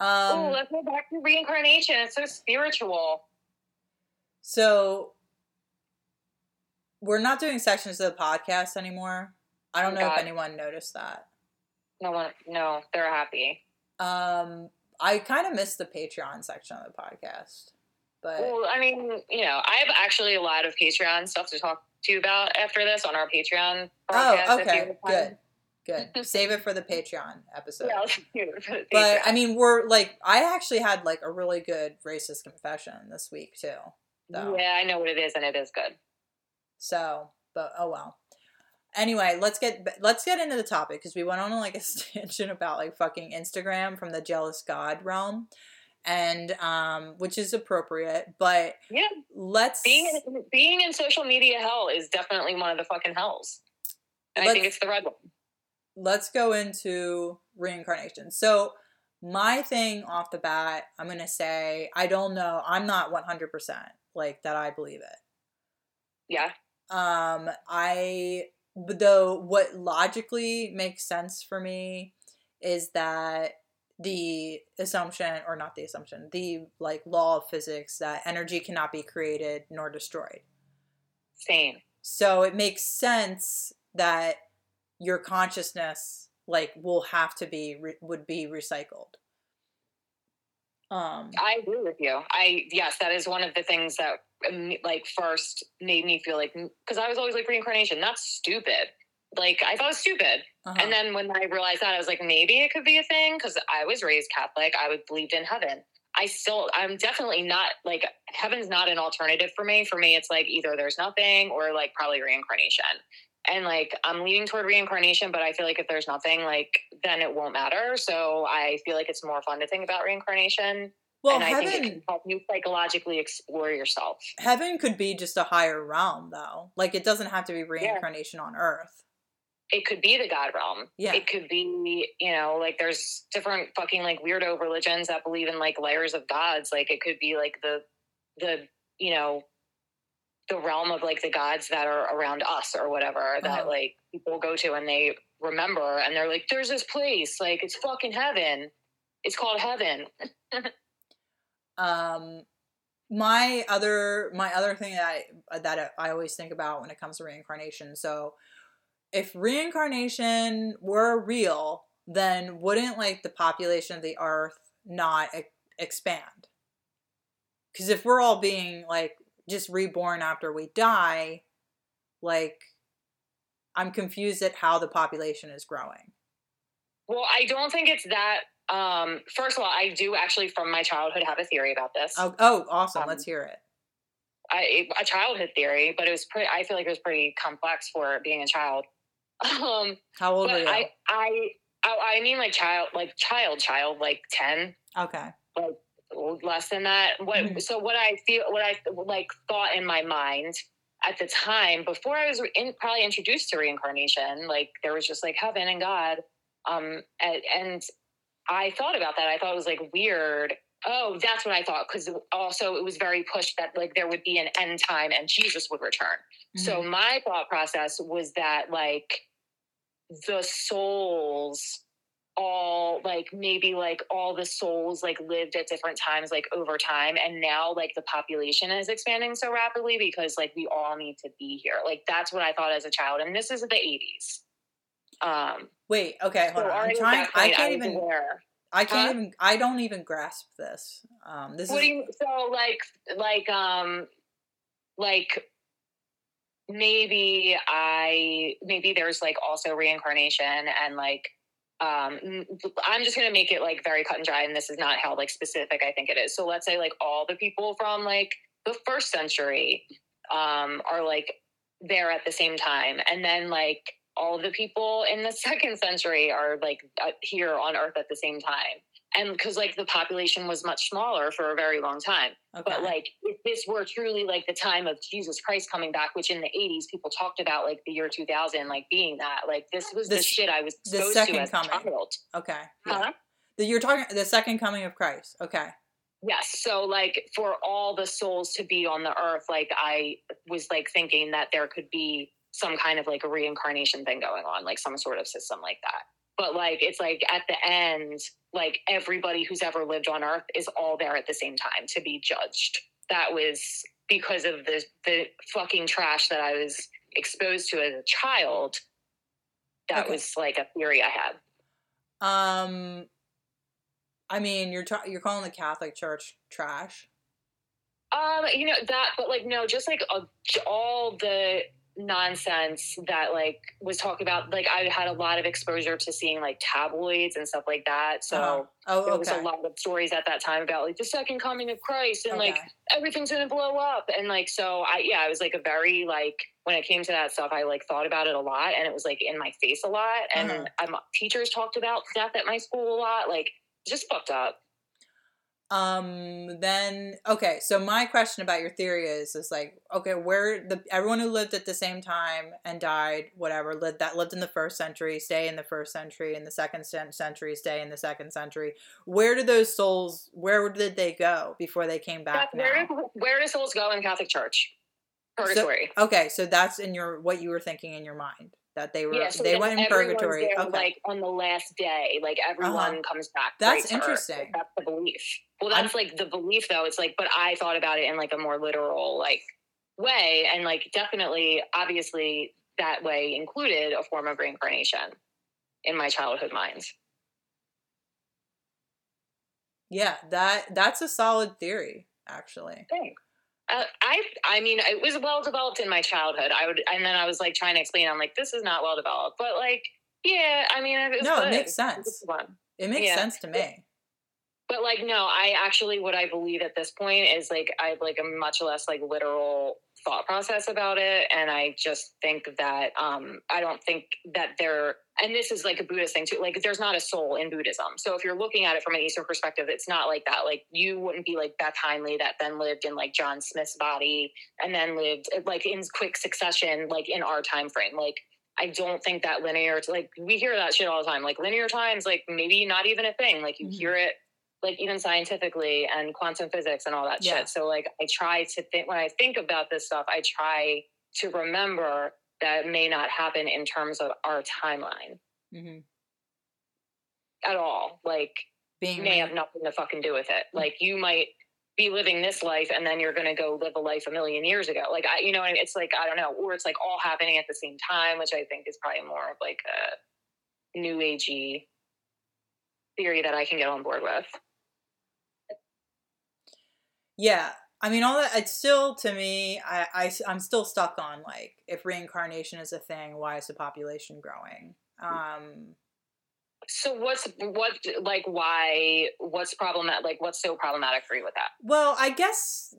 oh, um let's go back to reincarnation. It's so spiritual. so we're not doing sections of the podcast anymore i don't know if anyone noticed that No one, no, they're happy. Um, I kind of missed the Patreon section of the podcast, but Well, I mean, you know, I have actually a lot of Patreon stuff to talk to you about after this on our Patreon. oh, if you okay, good, good. Save it for the Patreon episode. Yeah, I'll do it for the But I mean, we're like, I actually had like a really good racist confession this week too. So, yeah, I know what it is, and it is good. so, but oh well. Anyway, let's get let's get into the topic because we went on like a tangent about like fucking Instagram from the jealous god realm, and um, which is appropriate. But Yeah, let's being in, being in social media hell is definitely one of the fucking hells. And I think it's the red one. let's go into reincarnation. So my thing off the bat, I'm gonna say I don't know. I'm not 100 percent like that. I believe it. Yeah. Um, I though what logically makes sense for me is that the assumption or not the assumption the like law of physics that energy cannot be created nor destroyed Same. so it makes sense that your consciousness like will have to be re- would be recycled um I agree with you. I yes, that is one of the things that like first made me feel like because I was always like reincarnation. That's stupid. Like I thought it was stupid. uh-huh. And then when I realized that, I was like, maybe it could be a thing because I was raised Catholic. I would believed in heaven. I still, I'm definitely not like heaven's not an alternative for me. For me, it's like either there's nothing or like probably reincarnation. And like I'm leaning toward reincarnation, but I feel like if there's nothing, like then it won't matter. So I feel like it's more fun to think about reincarnation. well and I heaven think it can help you psychologically explore yourself. heaven could be just a higher realm though like it doesn't have to be reincarnation on earth It could be the God realm. Yeah. It could be, you know, like there's different fucking like weirdo religions that believe in like layers of gods. Like it could be like the the, you know, the realm of like the gods that are around us or whatever that Uh-huh. like people go to and they remember and they're like, There's this place, like it's fucking heaven. It's called heaven. um my other my other thing that I that I always think about when it comes to reincarnation. So if reincarnation were real, then wouldn't like the population of the earth not e- expand? Cuz if we're all being like just reborn after we die, like I'm confused at how the population is growing. Well, I don't think it's that um first of all, I do actually from my childhood have a theory about this. Oh, oh awesome. Um, Let's hear it. I a childhood theory, but it was pretty. I feel like it was pretty complex for being a child. Um, How old are you? I, I, I, I mean, like child, like child, child, like ten, okay. Like less than that. What? Mhm. So what I feel, what I like thought in my mind at the time before I was in, probably introduced to reincarnation, like there was just like heaven and God. Um, and, and I thought about that. I thought it was like weird. Oh, that's what I thought. Because also it was very pushed that like there would be an end time and Jesus would return. So Mhm. my thought process was that like the souls all like maybe like all the souls like lived at different times like over time and now like the population is expanding so rapidly because like we all need to be here like that's what i thought as a child and this is the 80s um Wait, okay, hold so on. I'm trying I can't even aware. I can't Huh? even I don't even grasp this. Um this what is do you so like like um like maybe i maybe there's like also reincarnation and like um i'm just gonna make it like very cut and dry and this is not how like specific i think it is. So let's say like all the people from like the first century um are like there at the same time and then like all the people in the second century are like uh, here on earth at the same time and because like the population was much smaller for a very long time okay. but like if this were truly like the time of jesus christ coming back which in the 80s people talked about like the year 2000 like being that like this was the, The shit i was the second coming. okay. Yeah. Huh? The, you're talking the second coming of Christ. Okay. yes so like for all the souls to be on the earth like i was like thinking that there could be some kind of like a reincarnation thing going on like some sort of system like that but like it's like at the end like everybody who's ever lived on earth is all there at the same time to be judged that was because of the the fucking trash that i was exposed to as a child that Okay. was like a theory i had Um I mean, you're ta- you're calling the Catholic Church trash. Um, you know that, but like no, just like uh, all the nonsense that like was talking about. Like I had a lot of exposure to seeing like tabloids and stuff like that. So Uh-huh. Oh, there was a lot of stories at that time about like the second coming of Christ and like everything's gonna blow up and like so I yeah I was like a very like when it came to that stuff I like thought about it a lot and it was like in my face a lot and Uh-huh. teachers talked about death at my school a lot like just fucked up. Um then okay so my question about your theory is is like okay where the everyone who lived at the same time and died whatever lived that lived in the first century stay in the first century in the second century stay in the second century where did those souls where did they go before they came back Where now? do, where do souls go in Catholic Church? Purgatory. okay so that's in your what you were thinking in your mind that they were yeah, so they went in purgatory there, okay like on the last day, like everyone comes back. That's right to Earth. interesting. Like, that's the belief. Well, I'm- that's like the belief, though. It's like, but I thought about it in like a more literal like way, and like definitely, obviously, that way included a form of reincarnation in my childhood mind. yeah that that's a solid theory actually Thanks. Uh, I, I mean, it was well developed in my childhood. I would, and then I was like trying to explain. I'm like, this is not well developed, but like, yeah. I mean, it was No, it makes sense. it makes Yeah. sense to me But like, no, I actually what I believe at this point is like I have like a much less like literal thought process about it, and I just think that um I don't think that there. And this is like a Buddhist thing too. Like, there's not a soul in Buddhism. So if you're looking at it from an Eastern perspective, it's not like that. Like, you wouldn't be like Beth heinley that then lived in like John Smith's body and then lived like in quick succession, like in our time frame. Like, I don't think that linear. Like, we hear that shit all the time. Like, linear times, like maybe not even a thing. Like, you Mhm. hear it like even scientifically and quantum physics and all that Yeah. shit. So like I try to think when I think about this stuff, I try to remember that it may not happen in terms of our timeline hmm at all. Like being may have nothing to fucking do with it. Like you might be living this life and then you're going to go live a life a million years ago. Like I, you know, what it's like, I don't know, or it's like all happening at the same time, which I think is probably more of like a new agey theory that I can get on board with. Yeah. I mean, all that, it's still, to me, I, I, I'm still stuck on, like, if reincarnation is a thing, why is the population growing? Um, So what's what like why what's problematic like what's so problematic for you with that? well, I guess,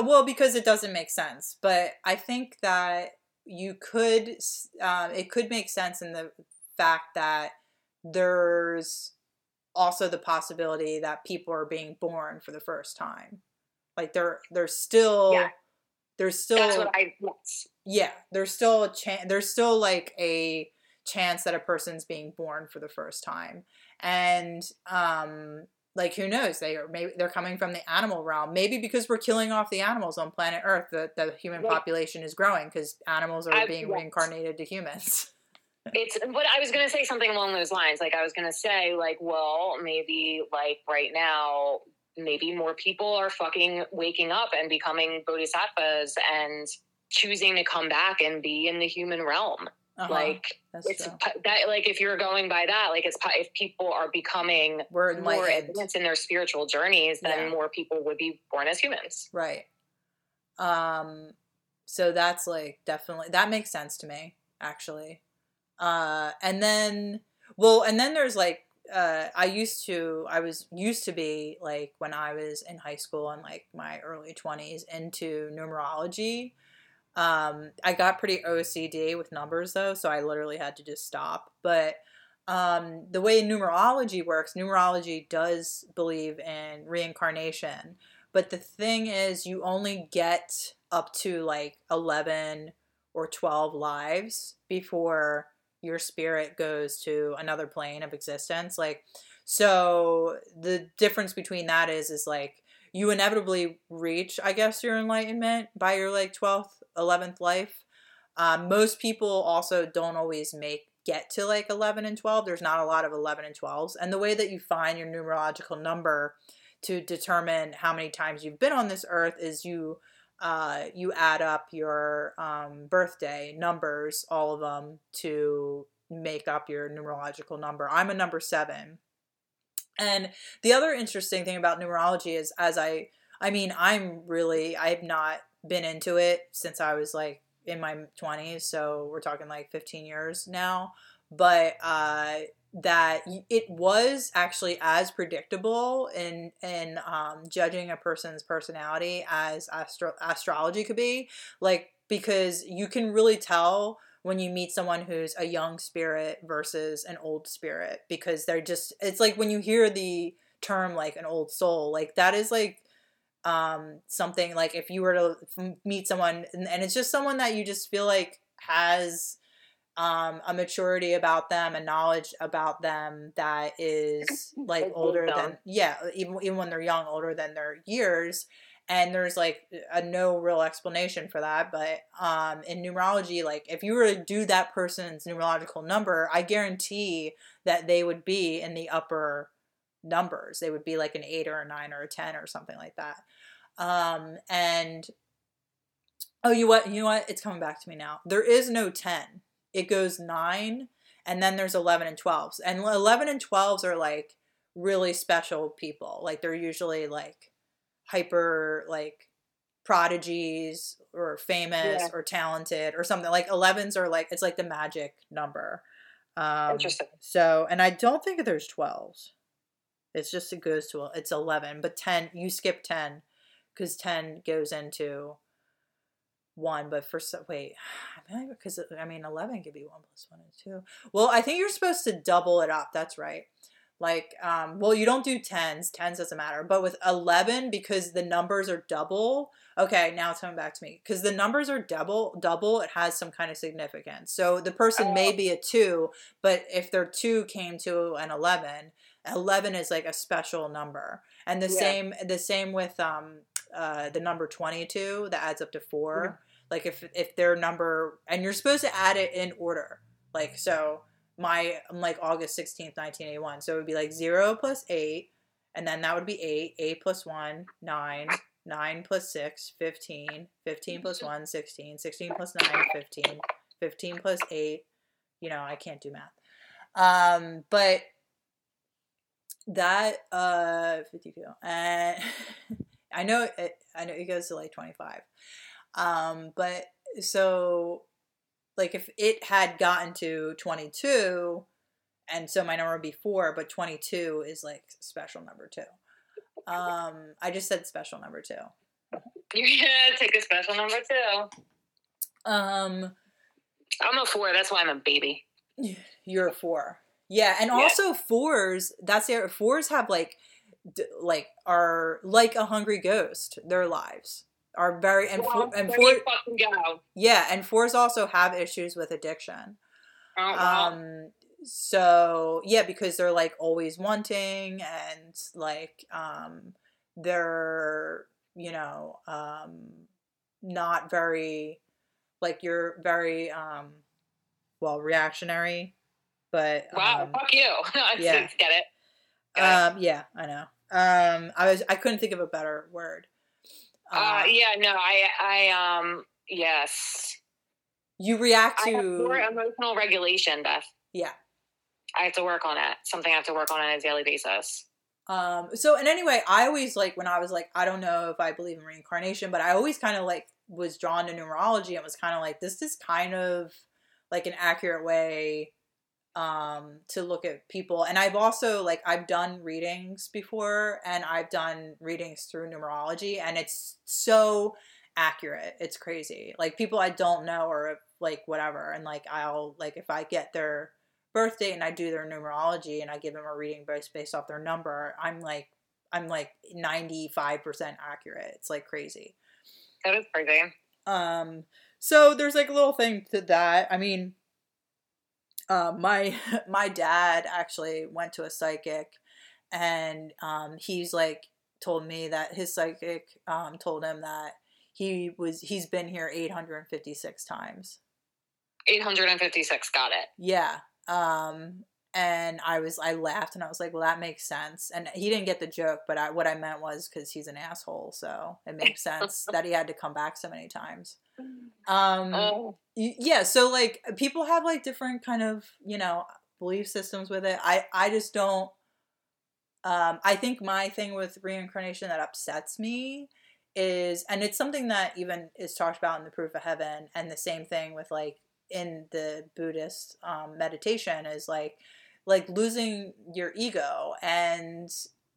well, because it doesn't make sense, but I think that you could, um, it could make sense in the fact that there's also the possibility that people are being born for the first time. Like, they're, they're still, Yeah. there's still, That's what I yes. yeah there's still a chance there's still like a chance that a person's being born for the first time and um like who knows they are maybe they're coming from the animal realm maybe because we're killing off the animals on planet earth the, the human Right. population is growing because animals are I- being reincarnated to humans It's but I was gonna say something along those lines. Like I was gonna say, like, well, maybe like right now, maybe more people are fucking waking up and becoming bodhisattvas and choosing to come back and be in the human realm. Uh-huh, Like that's it's true. that like if you're going by that, like it's if people are becoming we're more advanced in their spiritual journeys, then Yeah. more people would be born as humans. Right. Um so that's like definitely that makes sense to me actually. Uh and then well and then there's like uh I used to I was used to be like when I was in high school and like my early 20s into numerology. Um I got pretty OCD with numbers though, so I literally had to just stop. But um, the way numerology works, numerology does believe in reincarnation. But the thing is, you only get up to like 11 or 12 lives before your spirit goes to another plane of existence. Like, so the difference between that is, is like you inevitably reach, I guess, your enlightenment by your like 12th, 11th life. Um, most people also don't always make get to like 11 and 12 there's not a lot of 11 and 12s and the way that you find your numerological number to determine how many times you've been on this earth is you uh, you add up your um, birthday numbers all of them to make up your numerological number. I'm a number seven. And the other interesting thing about numerology is as i i mean i'm really i've not been into it since i was like in my 20s so we're talking like 15 years now. But uh that it was actually as predictable in in um, judging a person's personality as astro- astrology could be like because you can really tell when you meet someone who's a young spirit versus an old spirit because they're just it's like when you hear the term like an old soul. Like that is like um something like if you were to meet someone and, and it's just someone that you just feel like has um a maturity about them a knowledge about them that is like older than yeah even even when they're young older than their years and there's like a no real explanation for that but um in numerology like if you were to do that person's numerological number i guarantee that they would be in the upper numbers. They would be like an 8 or a 9 or a 10 or something like that. Um and oh you what you know what? It's coming back to me now. There is no 10 it goes 9 and then there's 11 and 12s and 11 and 12s are like really special people. Like they're usually like hyper like prodigies or famous Yeah. or talented or something. Like 11s are like it's like the magic number. Um Interesting. so and i don't think there's 12s it's just it goes to it's 11 but 10 you skip 10 because 10 goes into one but for so wait because i mean 11 could be 1 plus 1 and 2 well i think you're supposed to double it up that's right like um well you don't do 10s 10s doesn't matter but with 11 because the numbers are double okay now it's coming back to me because the numbers are double double it has some kind of significance so the person may Oh. be a 2 but if their 2 came to an 11 11 is like a special number and the Yeah. same the same with um uh the number 22 that adds up to 4 like if if their number and you're supposed to add it in order. Like so my I'm like August 16th 1981 so it would be like 0 plus 8 and then that would be 8 8 plus 1 9 9 plus 6 15 15 plus 1 16 16 plus 9 15 15 plus 8 you know I can't do math. Um but that uh 52 and I know it I know it goes to like 25 um but so like if it had gotten to 22 and so my number would be 4 but 22 is like special number 2 um I just said special number 2 You're gonna take a special number 2. um I'm a four. That's why I'm a baby. you're a 4 yeah and Yeah. also fours that's the fours have like like are like a hungry ghost their lives are very and Well, four, and there four fucking go. yeah and fours also have issues with addiction Oh, wow. um so yeah because they're like always wanting and like um they're you know um not very like you're very um well reactionary but wow. um, fuck you. I yeah. just get it. Um yeah i know um i was i couldn't think of a better word Uh, Uh, yeah. No. I. I. Um. Yes. you react to poor emotional regulation, Beth. yeah I have to work on it. Something I have to work on on a daily basis. Um, so and anyway, I always like when I was like, I don't know if I believe in reincarnation, but I always kind of like was drawn to numerology and was kind of like, this is kind of like an accurate way um to look at people and i've also like i've done readings before and i've done readings through numerology and it's so accurate it's crazy like people i don't know or like whatever and like i'll like if i get their birth date and i do their numerology and i give them a reading based based off their number i'm like i'm like 95% accurate it's like crazy That is crazy. um, so there's like a little thing to that. I mean, uh, my my dad actually went to a psychic, and um, he's like told me that his psychic um, told him that he was he's been here 856 times. 856. Got it. Yeah. Um, and I was I laughed and I was like, well, that makes sense. And he didn't get the joke, but I, what I meant was because he's an asshole, so it makes sense that he had to come back so many times. Um, Oh, yeah so like people have like different kind of you know belief systems with it. I i just don't um i think my thing with reincarnation that upsets me is and it's something that even is talked about in the proof of heaven and the same thing with like in the buddhist um, meditation is like like losing your ego and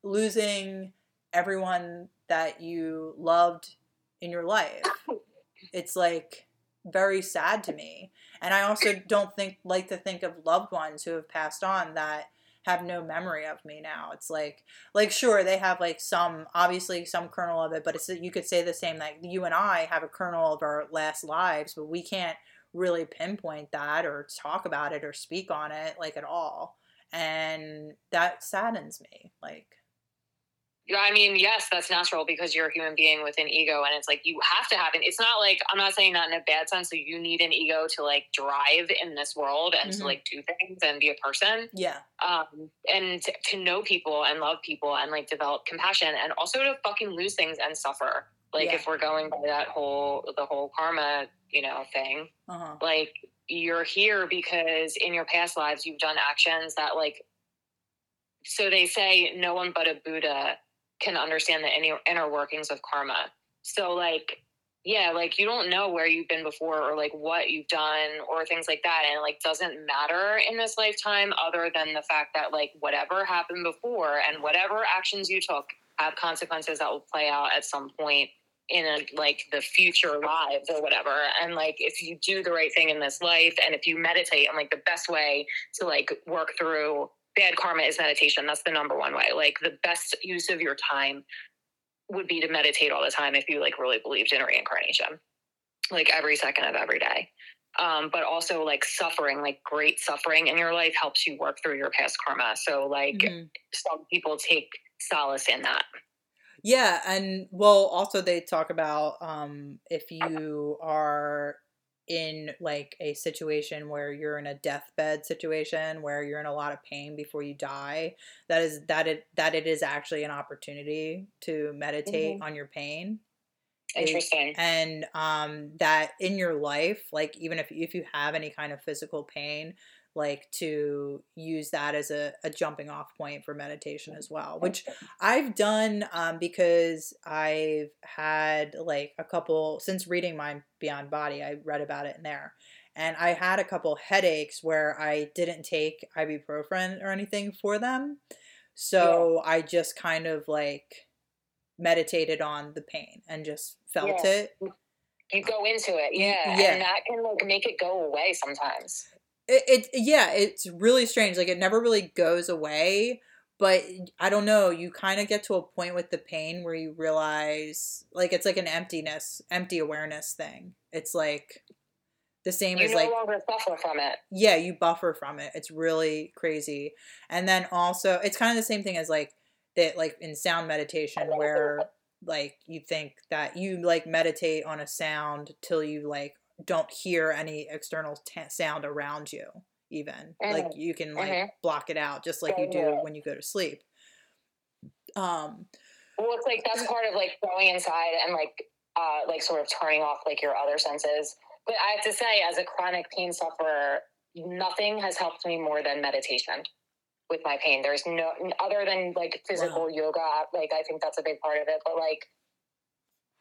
losing everyone that you loved in your life it's like very sad to me and i also don't think like to think of loved ones who have passed on that have no memory of me now. It's like like sure they have like some obviously some kernel of it, but it's you could say the same like you and I have a kernel of our last lives, but we can't really pinpoint that or talk about it or speak on it like at all. And that saddens me. Like I mean, yes, that's natural because you're a human being with an ego, and it's like you have to have it. It's not like I'm not saying that in a bad sense. So you need an ego to like drive in this world and Mhm. to like do things and be a person, yeah. um, and to, to know people and love people and like develop compassion, and also to fucking lose things and suffer. Like Yeah. if we're going by that whole the whole karma, you know, thing, Uh-huh. like you're here because in your past lives you've done actions that like so they say no one but a buddha can understand the inner, workings of karma. So like yeah like you don't know where you've been before or like what you've done or things like that. And like doesn't matter in this lifetime other than the fact that like whatever happened before and whatever actions you took have consequences that will play out at some point in a, like the future lives or whatever. And like if you do the right thing in this life and if you meditate and like the best way to like work through bad karma is meditation. That's the number one way. Like the best use of your time would be to meditate all the time if you like really believed in reincarnation like every second of every day. Um, but also like suffering like great suffering in your life helps you work through your past karma. So like Mhm. some people take solace in that. Yeah, and well, also they talk about um, if you are in like a situation where you're in a deathbed situation where you're in a lot of pain before you die, that is that it that it is actually an opportunity to meditate on your pain interesting. and um that in your life like even if if you have any kind of physical pain like to use that as a, a jumping off point for meditation as well which i've done um because i've had like a couple since reading my beyond body i read about it in there and i had a couple headaches where i didn't take ibuprofen or anything for them so i just kind of like meditated on the pain and just felt Yeah. it you go into it yeah, yeah. and that can like make it go away sometimes it, it yeah it's really strange like it never really goes away but i don't know you kind of get to a point with the pain where you realize like it's like an emptiness empty awareness thing. It's like the same you as no like longer suffer from it. Yeah you buffer from it. It's really crazy. And then also it's kind of the same thing as like that like in sound meditation where like you think that you like meditate on a sound till you like don't hear any external ta sound around you even like Mhm. you can like Mhm. block it out just like you do when you go to sleep um well it's like that's part of like going inside and like uh like sort of turning off like your other senses but i have to say as a chronic pain sufferer nothing has helped me more than meditation with my pain there's no other than like physical yoga like i think that's a big part of it but like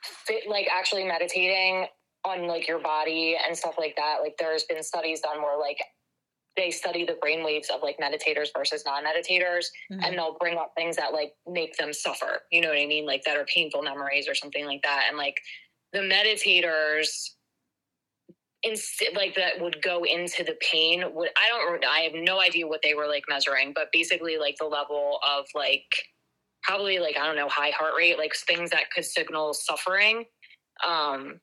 fit, like actually meditating on like your body and stuff like that like there's been studies done where like they study the brain waves of like meditators versus non-meditators mhm. and they'll bring up things that like make them suffer you know what i mean like that are painful memories or something like that and like the meditators instead like that would go into the pain would i don't i have no idea what they were like measuring but basically like the level of like probably like i don't know high heart rate like things that could signal suffering um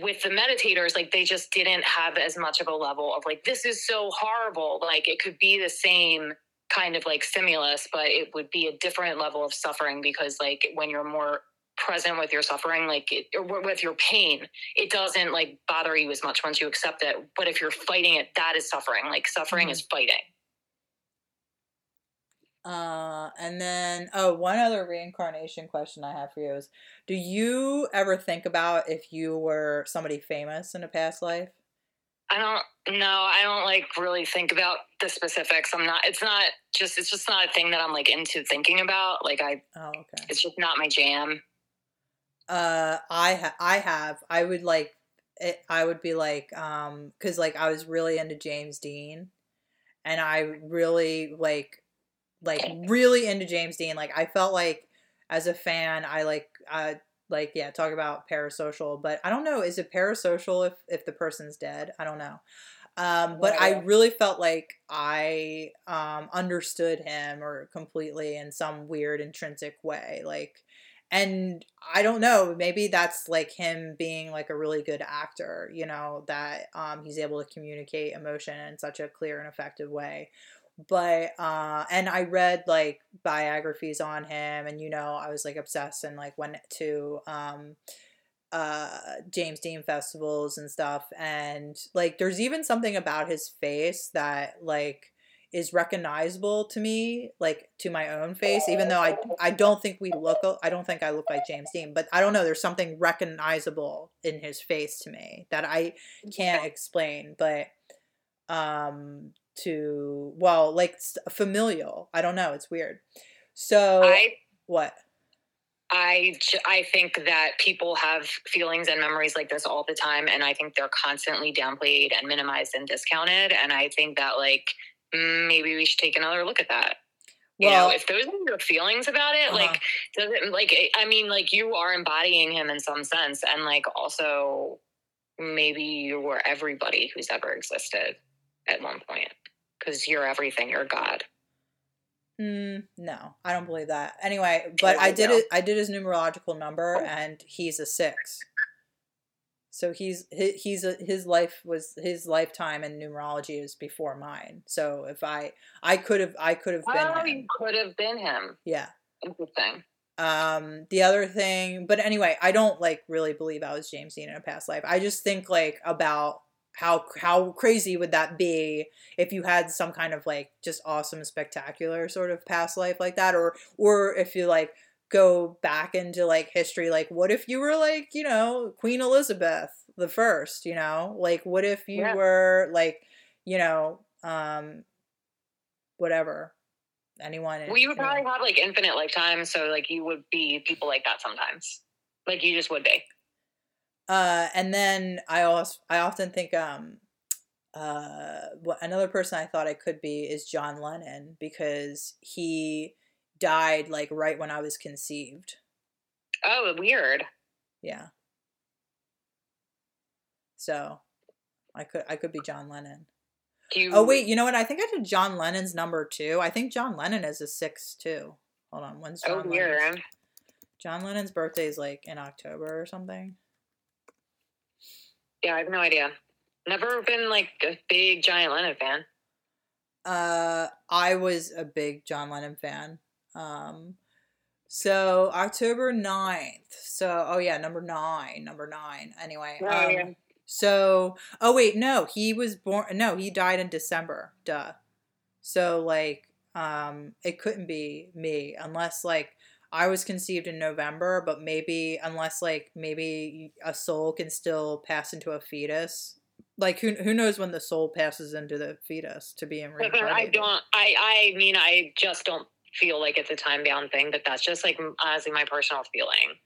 with the meditators like they just didn't have as much of a level of like this is so horrible. Like it could be the same kind of like stimulus but it would be a different level of suffering because like when you're more present with your suffering like it, or with your pain it doesn't like bother you as much once you accept it. But if you're fighting it that is suffering. Like suffering Mhm. is fighting Uh, and then, oh, one other reincarnation question I have for you is Do you ever think about if you were somebody famous in a past life? I don't no, I don't like really think about the specifics. I'm not it's not just it's just not a thing that I'm like into thinking about. Like I Oh, okay. it's just not my jam. Uh, I ha- I have. I would like. It, I would be like, um, because like I was really into James Dean, and I really like, like really into James Dean. Like I felt like as a fan, I like, uh, like yeah, talk about parasocial, but I don't know. Is it parasocial if if the person's dead? I don't know. Um, but I really felt like I um, understood him or completely in some weird intrinsic way. Like, and I don't know, maybe that's like him being like a really good actor, you know, that um, he's able to communicate emotion in such a clear and effective way. But uh and I read like biographies on him and you know, I was like obsessed and like went to um uh James Dean festivals and stuff and like there's even something about his face that like is recognizable to me like to my own face even though I I don't think we look I don't think I look like James Dean but I don't know there's something recognizable in his face to me that I can't explain but um to well like familial I don't know it's weird so I what I I think that people have feelings and memories like this all the time, and I think they're constantly downplayed and minimized and discounted. And I think that like mm, maybe we should take another look at that. You well know, if those are your feelings about it, uh-huh. like does it like I mean, like you are embodying him in some sense, and like also maybe you were everybody who's ever existed at one point because you're everything. You're God. Mm, no, I don't believe that. Anyway, but I did it. I did his numerological number, and he's a six. So he's he- he's a, his life was his lifetime in numerology is before mine. So if I I could have I could have been Oh, him. you could have been him. Yeah. Interesting. Um. The other thing, but anyway, I don't like really believe I was James Dean in a past life. I just think like about how how crazy would that be if you had some kind of like just awesome spectacular sort of past life like that or or if you like go back into like history like what if you were like you know queen elizabeth the first you know like what if you Yeah. were like you know um whatever anyone Well, you would probably have like infinite lifetimes, so like you would be people like that sometimes. Like you just would be. Uh, and then I also I often think um uh what another person I thought I could be is John Lennon because he died like right when I was conceived. Oh, weird. Yeah. So I could I could be John Lennon. You? Oh wait, you know what? I think I did John Lennon's number too. I think John Lennon is a six too. Hold on, when's Oh, John weird. Lennon's? John Lennon's birthday is like in October or something. Yeah, I have no idea. Never been like a big giant Lennon fan. Uh, I was a big John Lennon fan. Um, so October 9th. So, oh yeah, number nine, number nine. Anyway, Oh, um, yeah. so, oh wait, no, he was born, no, he died in December. Duh. So, like, um, it couldn't be me unless, like, I was conceived in November, but maybe, unless, like, maybe a soul can still pass into a fetus. Like, who, who knows when the soul passes into the fetus to be in I don't. I. I mean, I just don't feel like it's a time bound thing. But that's just like honestly my personal feeling.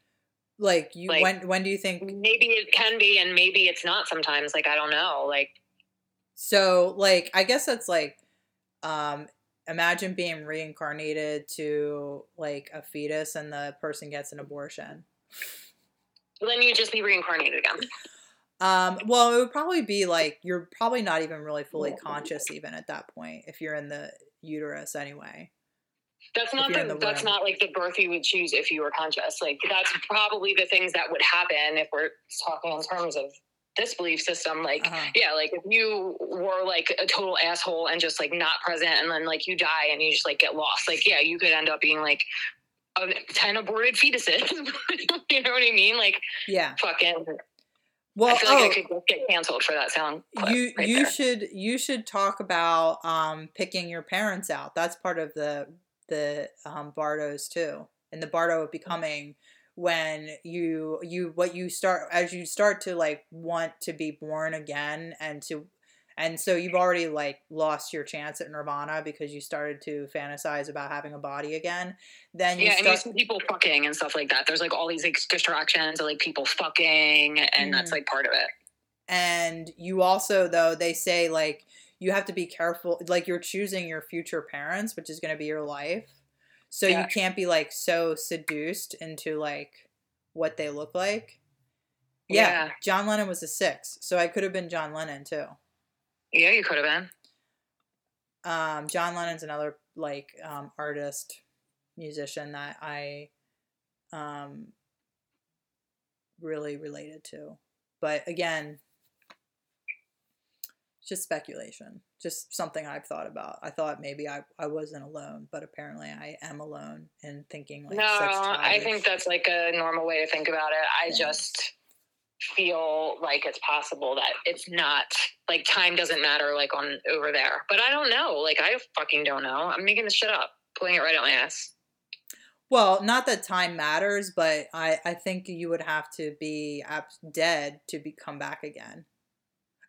Like you, Like- when when do you think? Maybe it can be, and maybe it's not. Sometimes, like I don't know. Like So like I guess that's like, um, imagine being reincarnated to like a fetus and the person gets an abortion. then you just be reincarnated again. Um, well, it would probably be like you're probably not even really fully conscious even at that point if you're in the uterus anyway. That's not the, the that's not like the birth you would choose if you were conscious. Like that's probably the things that would happen if we're talking in terms of this belief system. Like Uh-huh. yeah, like if you were like a total asshole and just like not present, and then like you die and you just like get lost. Like yeah, you could end up being like a, ten aborted fetuses. you know what I mean? Like Yeah. fucking. Well, I feel like oh, I could just get canceled for that sound. You right you there. should you should talk about um picking your parents out. That's part of the the um Bardos too. And the Bardo of becoming when you you what you start as you start to like want to be born again and to and so you've already like lost your chance at nirvana because you started to fantasize about having a body again then you yeah, and you start see people fucking and stuff like that. There's like all these like distractions of like people fucking, and that's Mhm. like part of it. and you also though they say like you have to be careful like you're choosing your future parents which is going to be your life so you can't be like so seduced into like what they look like yeah, Yeah. john lennon was a six so i could have been john lennon too Yeah, you could have been. Um, John Lennon's another like um, artist, musician that I um, really related to. But again, just speculation, just something I've thought about. I thought maybe I, I wasn't alone, but apparently I am alone in thinking like no, I think that's like a normal way to think about it. I just feel like it's possible that it's not like time doesn't matter like on over there. But I don't know. Like I fucking don't know. I'm making this shit up, pulling it right out my ass. Well, not that time matters, but I, I think you would have to be ab- dead to be come back again.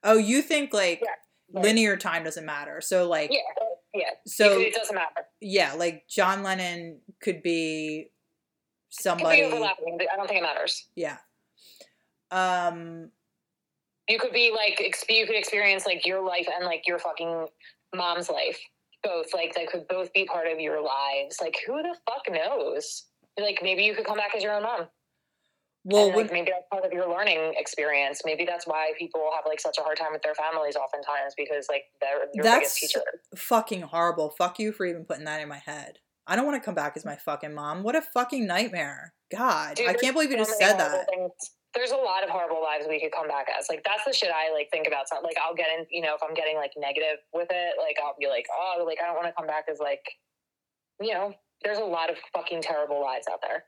Oh, you think like Yeah, linear time doesn't matter. So like Yeah, yeah. so it doesn't matter. yeah, like John Lennon could be Could somebody be overlapping. I don't think it matters. yeah. Um You could be like you could experience like your life and like your fucking mom's life both like that could both be part of your lives. Like who the fuck knows? Like maybe you could come back as your own mom. Well like, maybe that's part of your learning experience. Maybe that's why people have like such a hard time with their families oftentimes because like they're your That's- biggest teacher. fucking horrible. Fuck you for even putting that in my head. I don't want to come back as my fucking mom. What a fucking nightmare. God, Dude, I can't believe you just said that. things. There's a lot of horrible lives we could come back as. Like that's the shit I like think about. Something like I'll get in, you know, if I'm getting like negative with it, like I'll be like, oh, like I don't want to come back as like, you know, there's a lot of fucking terrible lives out there.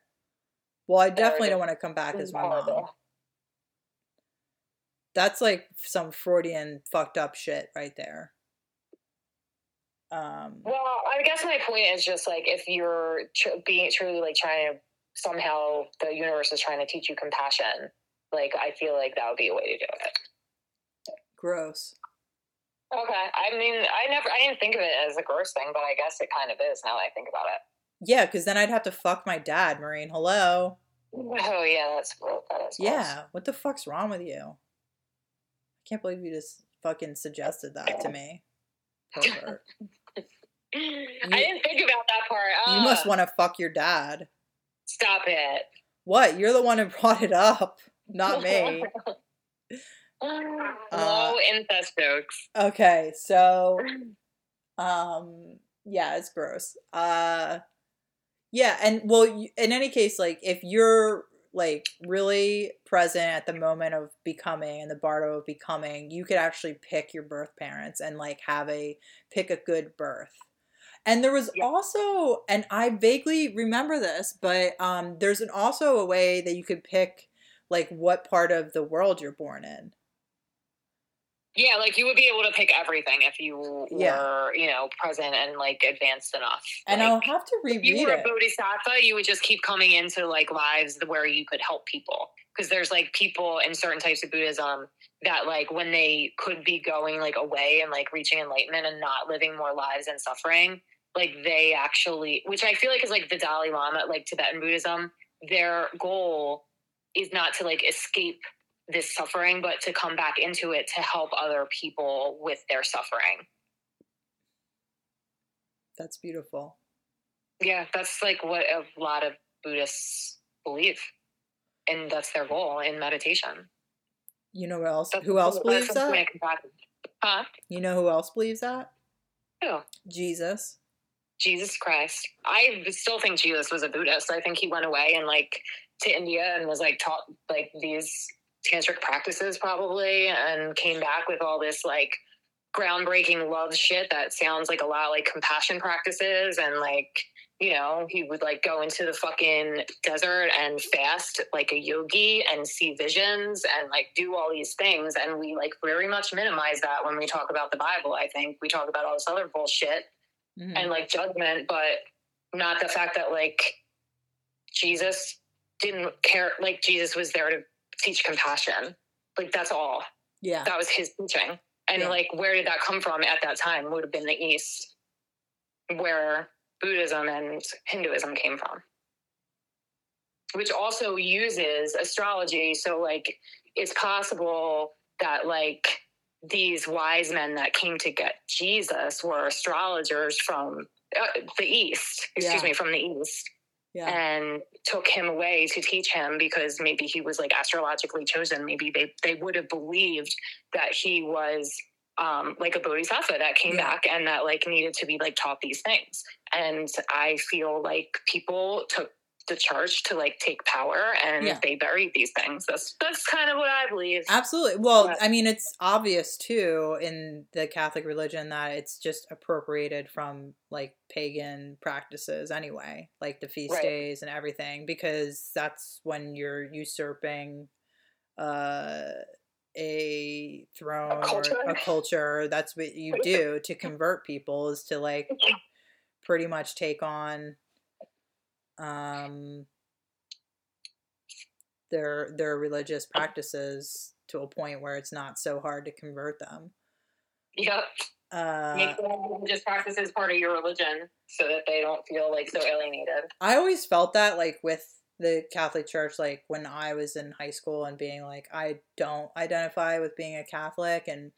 Well, I definitely don't want to come back as my mom. Horrible. That's like some Freudian fucked up shit right there. Um, Well, I guess my point is just like if you're tr- being truly like trying to somehow the universe is trying to teach you compassion, like I feel like that would be a way to do it. gross. Okay, I mean, I never, I didn't think of it as a gross thing, but I guess it kind of is now that I think about it. Yeah, because then I'd have to fuck my dad, Marine. Hello. Oh yeah, that's. That is gross. Yeah, what the fuck's wrong with you? I can't believe you just fucking suggested that to me. Pervert. I didn't think about that part. You must Ah, want to fuck your dad. stop it. What? You're the one who brought it up, not me. no incest jokes. Okay, so um yeah, it's gross. Uh yeah, and well in any case like if you're like really present at the moment of becoming and the bardo of becoming, you could actually pick your birth parents and like have a pick a good birth. And there was Yeah. also and I vaguely remember this, but um there's an also a way that you could pick like what part of the world you're born in. Yeah, like you would be able to pick everything if you were, Yeah. you know, present and like advanced enough. And like, I'll have to read it. if you were it. a bodhisattva, you would just keep coming into like lives where you could help people. Because there's like people in certain types of Buddhism that like when they could be going like away and like reaching enlightenment and not living more lives and suffering, like they actually, which I feel like is like the Dalai Lama, like Tibetan Buddhism, their goal is not to like escape this suffering, but to come back into it to help other people with their suffering. That's beautiful. Yeah, that's like what a lot of Buddhists believe. And that's their goal in meditation. You know who else? That's Who else believes that? I can practice. Huh? You know who else believes that? Who? Jesus. Jesus Christ. I still think Jesus was a Buddhist. I think he went away and like to India and was like taught like these tantric practices probably and came back with all this like groundbreaking love shit that sounds like a lot like compassion practices and like you know he would like go into the fucking desert and fast like a yogi and see visions and like do all these things and we like very much minimize that when we talk about the bible i think we talk about all this other bullshit Mhm. and like judgment, but not the fact that like Jesus didn't care. Like Jesus was there to teach compassion. Like that's all. yeah. That was his teaching. And Yeah. like, where did that come from at that time? Would have been the East, where Buddhism and Hinduism came from, which also uses astrology. So like, it's possible that like these wise men that came to get Jesus were astrologers from uh, the East, excuse Yeah. me, from the East, Yeah. and took him away to teach him because maybe he was like astrologically chosen. Maybe they, they would have believed that he was um, like a bodhisattva that came Yeah. back and that like needed to be like taught these things. And I feel like people took the church to like take power and Yeah. they buried these things. That's that's kind of what I believe. Absolutely. Well, But- I mean, it's obvious too in the Catholic religion that it's just appropriated from like pagan practices anyway, like the feast Right. days and everything, because that's when you're usurping uh, a throne culture. or a culture. That's what you do to convert people is to like pretty much take on um their their religious practices to a point where it's not so hard to convert them. Yep. Uh, Make religious practices part of your religion so that they don't feel like so alienated. I always felt that like with the Catholic Church, like when I was in high school and being like, I don't identify with being a Catholic, and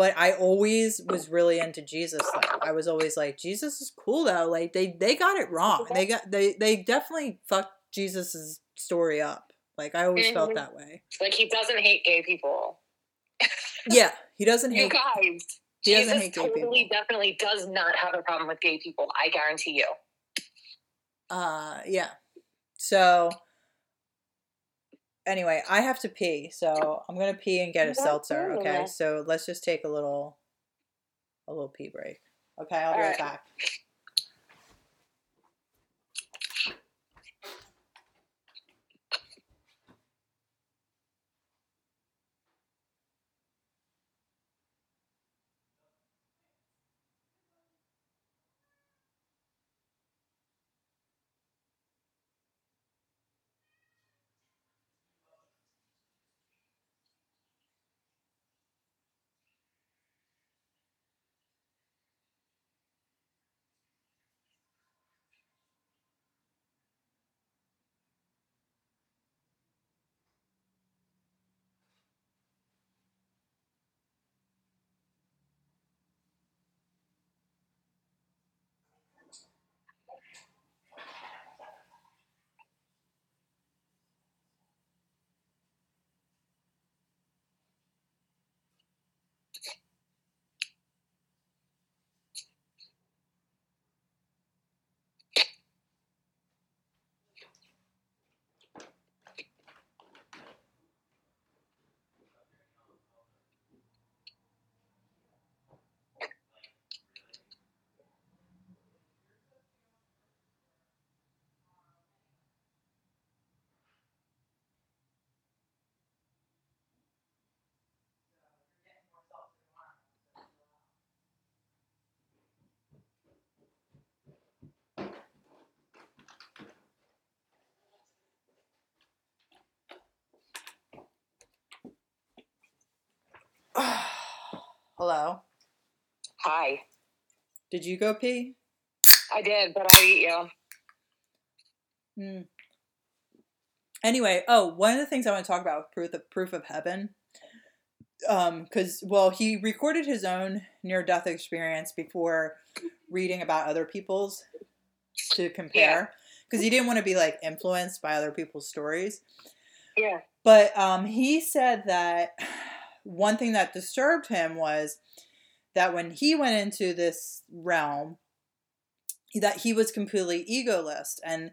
but I always was really into Jesus. Though I was always like, Jesus is cool though. Like they they got it wrong. They got they they definitely fucked Jesus's story up. Like I always felt Mhm. that way. Like he doesn't hate gay people. Yeah, he doesn't You hate. guys, He Jesus totally, people. definitely does not have a problem with gay people. I guarantee you. Uh, yeah. So anyway, I have to pee, so I'm gonna pee and get a seltzer. Okay, so let's just take a little, a little pee break. Okay, I'll be right right. back. Hello. Hi. Did you go pee? I did, but I'll eat you. Hmm. Anyway, oh, one of the things I want to talk about with proof of proof of heaven, um, because well, he recorded his own near death experience before reading about other people's to compare, because he didn't want to be like influenced by other people's stories. Yeah. But um, he said that one thing that disturbed him was that when he went into this realm, that he was completely egoless and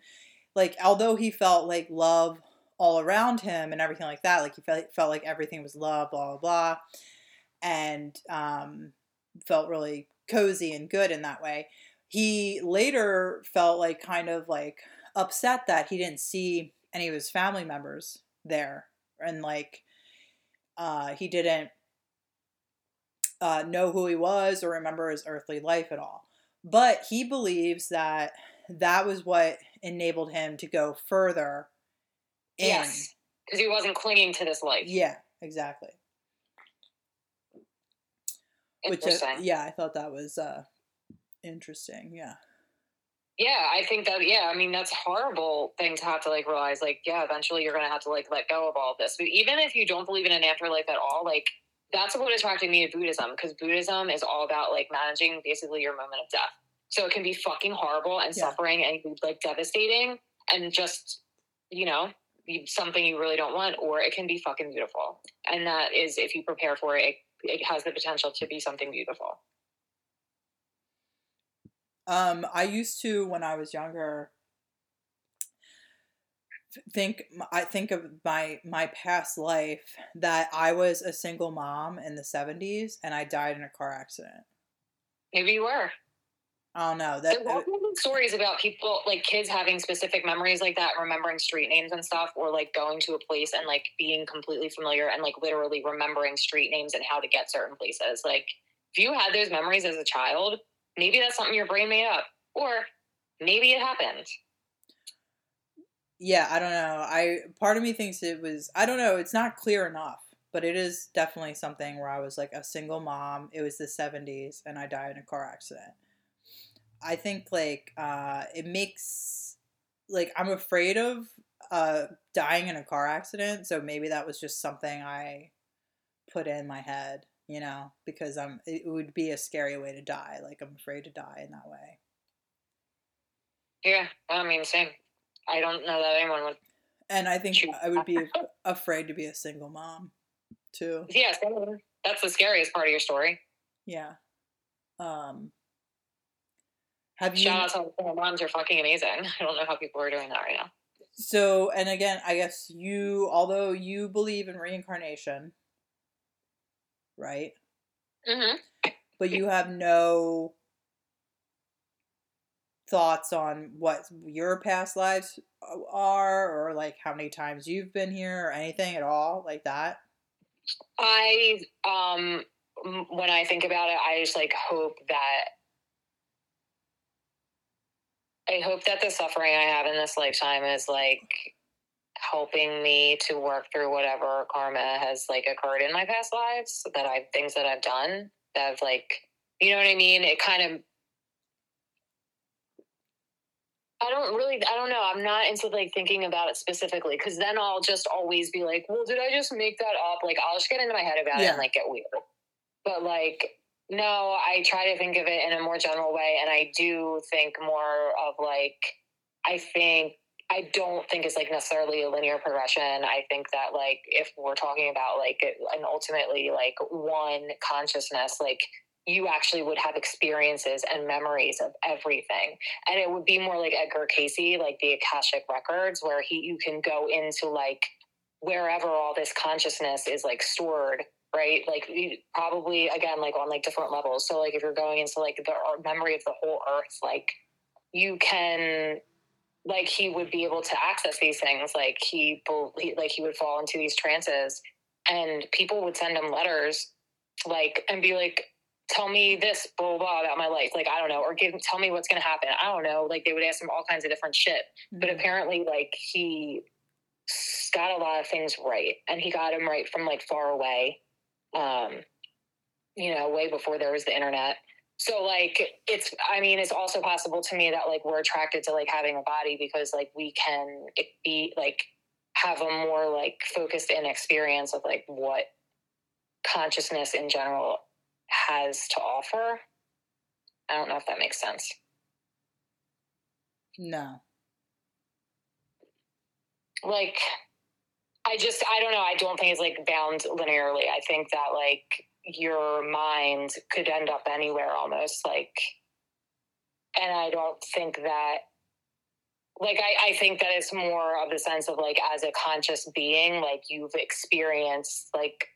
like although he felt like love all around him and everything like that, like he felt felt like everything was love, blah blah blah, and um, felt really cozy and good in that way. He later felt like kind of like upset that he didn't see any of his family members there and like uh, he didn't uh, know who he was or remember his earthly life at all. But he believes that that was what enabled him to go further in. Yes. Because he wasn't clinging to this life. Yeah, exactly. Which uh, Interesting. yeah, I thought that was uh interesting. Yeah. Yeah, I think that yeah, I mean that's a horrible thing to have to like realize like yeah, eventually you're gonna have to like let go of all of this. But even if you don't believe in an afterlife at all, like that's what attracted me to Buddhism because Buddhism is all about like managing basically your moment of death. So it can be fucking horrible and Yeah. suffering and like devastating and just you know something you really don't want, or it can be fucking beautiful. And that is if you prepare for it, it it has the potential to be something beautiful. Um, I used to when I was younger think I think of my my past life that I was a single mom in the 70s and I died in a car accident. Maybe you were. I don't know. That stories about people like kids having specific memories like that, remembering street names and stuff, or like going to a place and like being completely familiar and like literally remembering street names and how to get certain places. Like if you had those memories as a child, maybe that's something your brain made up. Or maybe it happened. yeah, I don't know. I part of me thinks it was I don't know, it's not clear enough, but it is definitely something where I was like a single mom. It was the 70s and I died in a car accident. I think like uh it makes like I'm afraid of uh dying in a car accident, so maybe that was just something I put in my head, you know, because I'm it would be a scary way to die. Like I'm afraid to die in that way. Yeah, I mean, same. I don't know that anyone would. And I think. I would be afraid to be a single mom too. Yeah, that's the scariest part of your story. Yeah. Um have you Shout out to all the single moms, you're fucking amazing. I don't know how people are doing that right now. so and again, I guess you although you believe in reincarnation, right? Mm-hmm. But you have no thoughts on what your past lives are or like how many times you've been here or anything at all like that. I um when I think about it, I just like hope that I hope that the suffering I have in this lifetime is like helping me to work through whatever karma has like occurred in my past lives that I've things that I've done that have like you know what I mean? It kind of I don't really, I don't know. I'm not into like thinking about it specifically because then I'll just always be like, well, did I just make that up? Like, I'll just get into my head about it and like get weird. But like, no, I try to think of it in a more general way. And I do think more of like, I think, I don't think it's like necessarily a linear progression. I think that like, if we're talking about like, an ultimately like one consciousness, like, you actually would have experiences and memories of everything and it would be more like Edgar Cayce, like the Akashic records, where he you can go into like wherever all this consciousness is like stored, right? Like probably again like on like different levels. So like if you're going into like the uh, memory of the whole earth, like you can like he would be able to access these things. Like he, he like he would fall into these trances, and people would send him letters, like and be like tell me this blah, blah blah about my life like i don't know or give tell me what's going to happen i don't know like they would ask him all kinds of different shit but apparently like he got a lot of things right and he got them right from like far away um you know way before there was the internet so like it's i mean it's also possible to me that like we're attracted to like having a body because like we can be like have a more like focused in experience of like what consciousness in general has to offer. I don't know if that makes sense. No. like i just i don't know. I don't think it's like bound linearly. I think that like your mind could end up anywhere almost like and i don't think that like I, I think that it's more of the sense of like as a conscious being like you've experienced like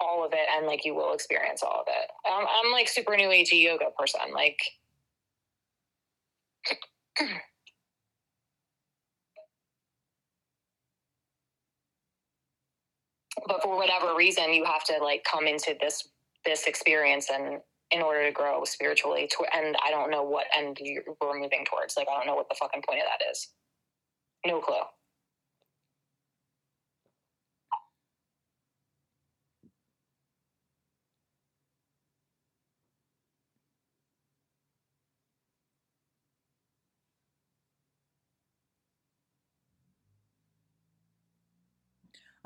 all of it and like you will experience all of it. I'm, I'm like super new agey yoga person like but for whatever reason you have to like come into this this experience and in order to grow spiritually to and i don't know what end you we're moving towards. Like i don't know what the fucking point of that is. No clue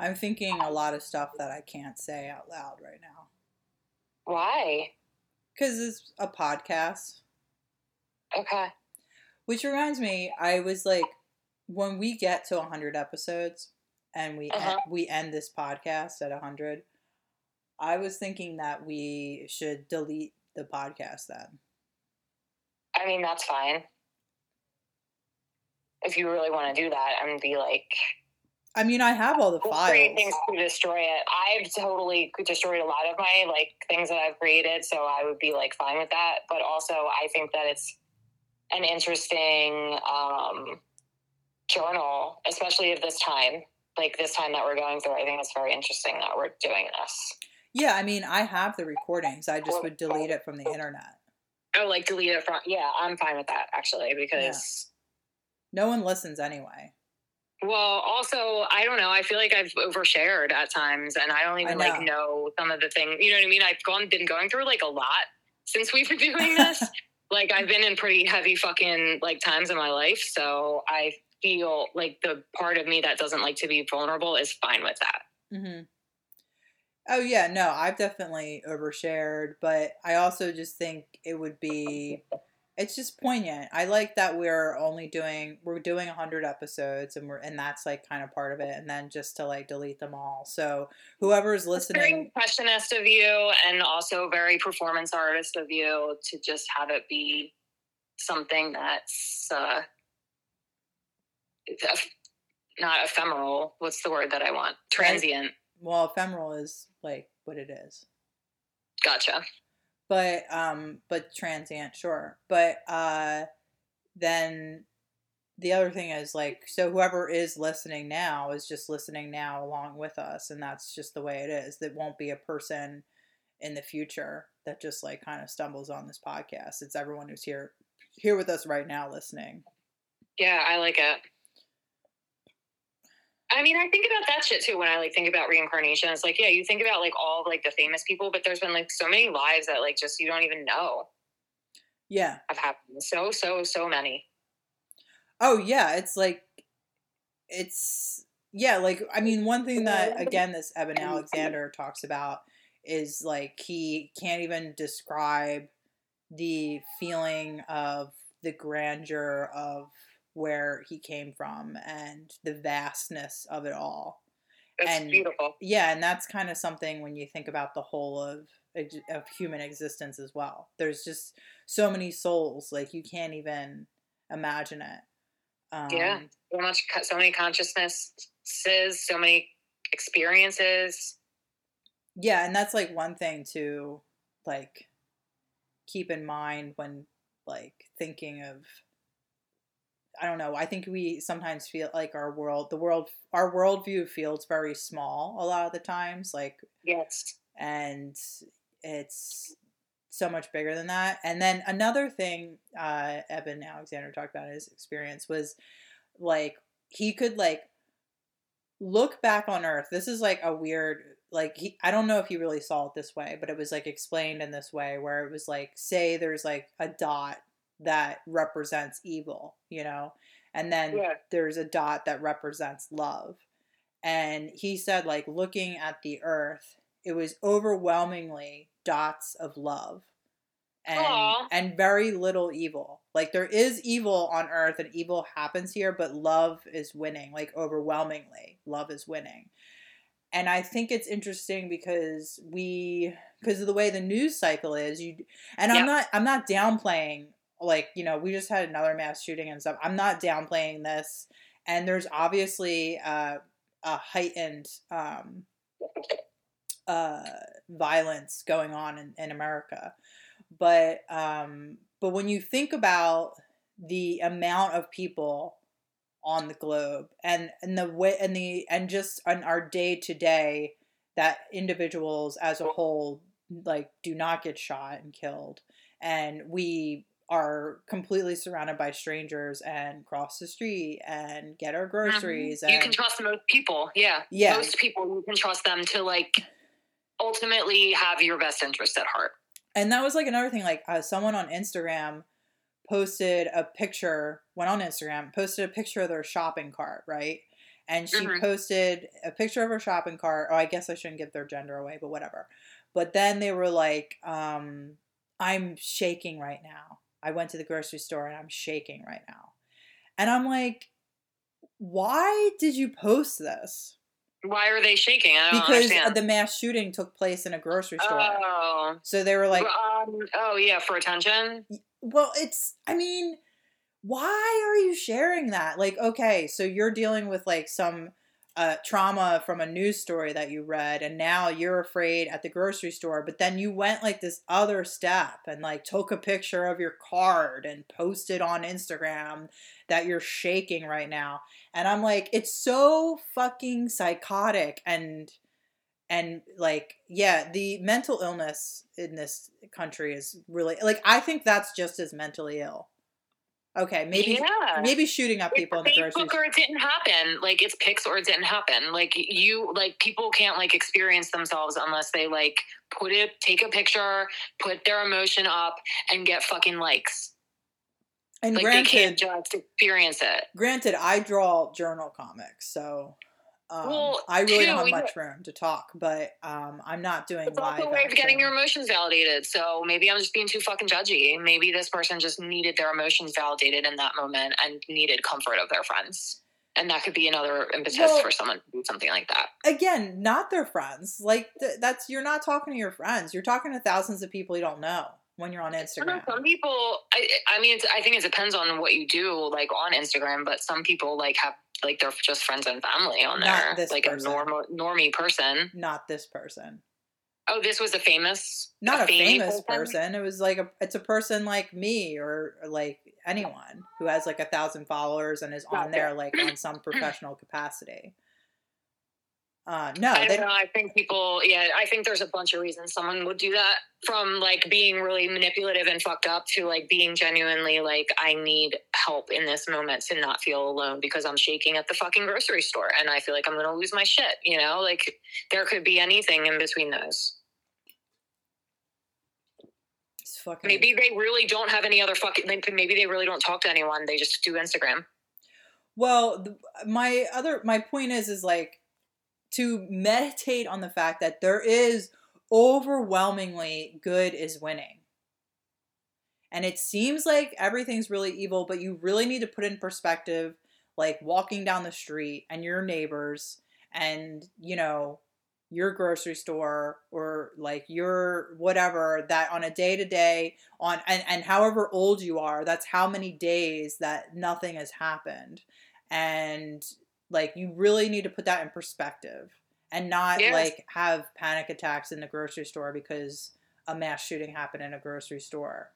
I'm thinking a lot of stuff that I can't say out loud right now. why Because it's a podcast. okay Which reminds me, I was like, when we get to 100 episodes and we Uh-huh. end, we end this podcast at 100, I was thinking that we should delete the podcast then. I mean, that's fine. If you really want to do that and be like, I mean, I have all the files. create things to destroy it. I've totally destroyed a lot of my like things that I've created, so I would be like fine with that. But also, I think that it's an interesting um, journal, especially of this time, like this time that we're going through. I think it's very interesting that we're doing this. Yeah, I mean, I have the recordings. I just would delete it from the internet. Oh, like delete it from? Yeah, I'm fine with that actually because. No one listens anyway. Well, also, I don't know. I feel like I've overshared at times, and I don't even I know. like know some of the things. You know what I mean? I've gone been going through like a lot since we've been doing this. like I've been in pretty heavy fucking like times in my life, so I feel like the part of me that doesn't like to be vulnerable is fine with that. Mm-hmm. Oh yeah, no, I've definitely overshared, but I also just think it would be it's just poignant. I like that we're only doing we're doing 100 episodes and we're and that's like kind of part of it and then just to like delete them all. So whoever's It's very listening impressionist of you, and also very performance artist of you to just have it be something that's uh, not ephemeral. What's the word that I want? Transient. well, ephemeral is like what it is. Gotcha. But um but transient sure. But uh then the other thing is like so whoever is listening now is just listening now along with us and that's just the way it is. There won't be a person in the future that just like kind of stumbles on this podcast. It's everyone who's here here with us right now listening. Yeah, I like it. I mean, I think about that shit too when I like think about reincarnation. It's like, yeah, you think about like all like the famous people, but there's been like so many lives that like just you don't even know yeah have happened. So, so, so many. Oh yeah, it's like it's yeah, like I mean one thing that again this Eben Alexander talks about is like he can't even describe the feeling of the grandeur of where he came from and the vastness of it all. It's And- beautiful. Yeah, and that's kind of something when you think about the whole of of human existence as well. There's just so many souls, like you can't even imagine it. Um, Yeah. So much, so many consciousnesses, so many experiences. Yeah, and that's like one thing to like keep in mind when like thinking of I don't know, I think we sometimes feel like our world the world our worldview feels very small a lot of the times, like Yes. and it's so much bigger than that. And then another thing uh, Eben Alexander talked about his experience was like he could like look back on Earth. This is like a weird like he I don't know if he really saw it this way, but it was like explained in this way where it was like say there's like a dot that represents evil, you know, and then Yeah. there's a dot that represents love. And he said, like, looking at the earth, it was overwhelmingly dots of love and and very little evil. Like there is evil on earth and evil happens here, but love is winning, like overwhelmingly. Love is winning. And I think it's interesting because we because of the way the news cycle is, you and Yeah. I'm not I'm not downplaying like, you know, we just had another mass shooting and stuff. I'm not downplaying this. And there's obviously uh, a heightened um, uh, violence going on in, in America. But um, but when you think about the amount of people on the globe and and the way and the and just on our day to day that individuals as a whole like do not get shot and killed and we are completely surrounded by strangers and cross the street and get our groceries Mm-hmm. You can trust most people. Yeah. Yeah. Most people, you can trust them to like ultimately have your best interest at heart. and that was like another thing like uh, someone on instagram posted a picture went on instagram posted a picture of their shopping cart right and she Mhm. posted a picture of her shopping cart oh i guess i shouldn't give their gender away but whatever but then they were like um i'm shaking right now i went to the grocery store and i'm shaking right now and i'm like why did you post this Why are they shaking? I don't because understand. the mass shooting took place in a grocery store. oh, so they were like, um, oh yeah, for attention. well, it's, I mean, why are you sharing that? Like, okay, so you're dealing with like some trauma from a news story that you read, and now you're afraid at the grocery store, but then you went like this other step and like took a picture of your card and posted on Instagram that you're shaking right now. And I'm like, it's so fucking psychotic and and like yeah the mental illness in this country is really like i think that's just as mentally ill okay maybe yeah. maybe shooting up people in the it's Facebook or it didn't happen. Like it's pics or it didn't happen. Like you, like people can't like experience themselves unless they like put it, take a picture, put their emotion up, and get fucking likes. and Like they can't granted just experience it. granted i draw journal comics so um, Well, i really don't have much room to talk but um, i'm not doing It's also live a way of getting your emotions validated. So maybe I'm just being too fucking judgy. Maybe this person just needed their emotions validated in that moment and needed comfort of their friends. And that could be another impetus Well- for someone to do something like that. again not their friends like th- that's you're not talking to your friends you're talking to thousands of people you don't know when you're on instagram Some people, I, I mean, it's, I think it depends on what you do, like on Instagram. But some people like have like they're just friends and family on there, like person. a normal normie person. not this person Oh, this was a famous, not a, famous famous person. It was like a it's a person like me or, or like anyone who has like a thousand followers and is on there like on some professional capacity. Uh, no, I don't know. I think people, yeah, I think there's a bunch of reasons someone would do that from like being really manipulative and fucked up to like being genuinely like, I need help in this moment to not feel alone because I'm shaking at the fucking grocery store and I feel like I'm going to lose my shit. You know, like there could be anything in between those. it's fucking Maybe they really don't have any other fucking, like, maybe they really don't talk to anyone. They just do Instagram. Well, the, my other my point is is like to meditate on the fact that there is overwhelmingly good is winning. And it seems like everything's really evil, but you really need to put in perspective like walking down the street and your neighbors and, you know, your grocery store or like your whatever that on a day to day on and, and however old you are, that's how many days that nothing has happened. And like you really need to put that in perspective and not Yes. like have panic attacks in the grocery store because a mass shooting happened in a grocery store.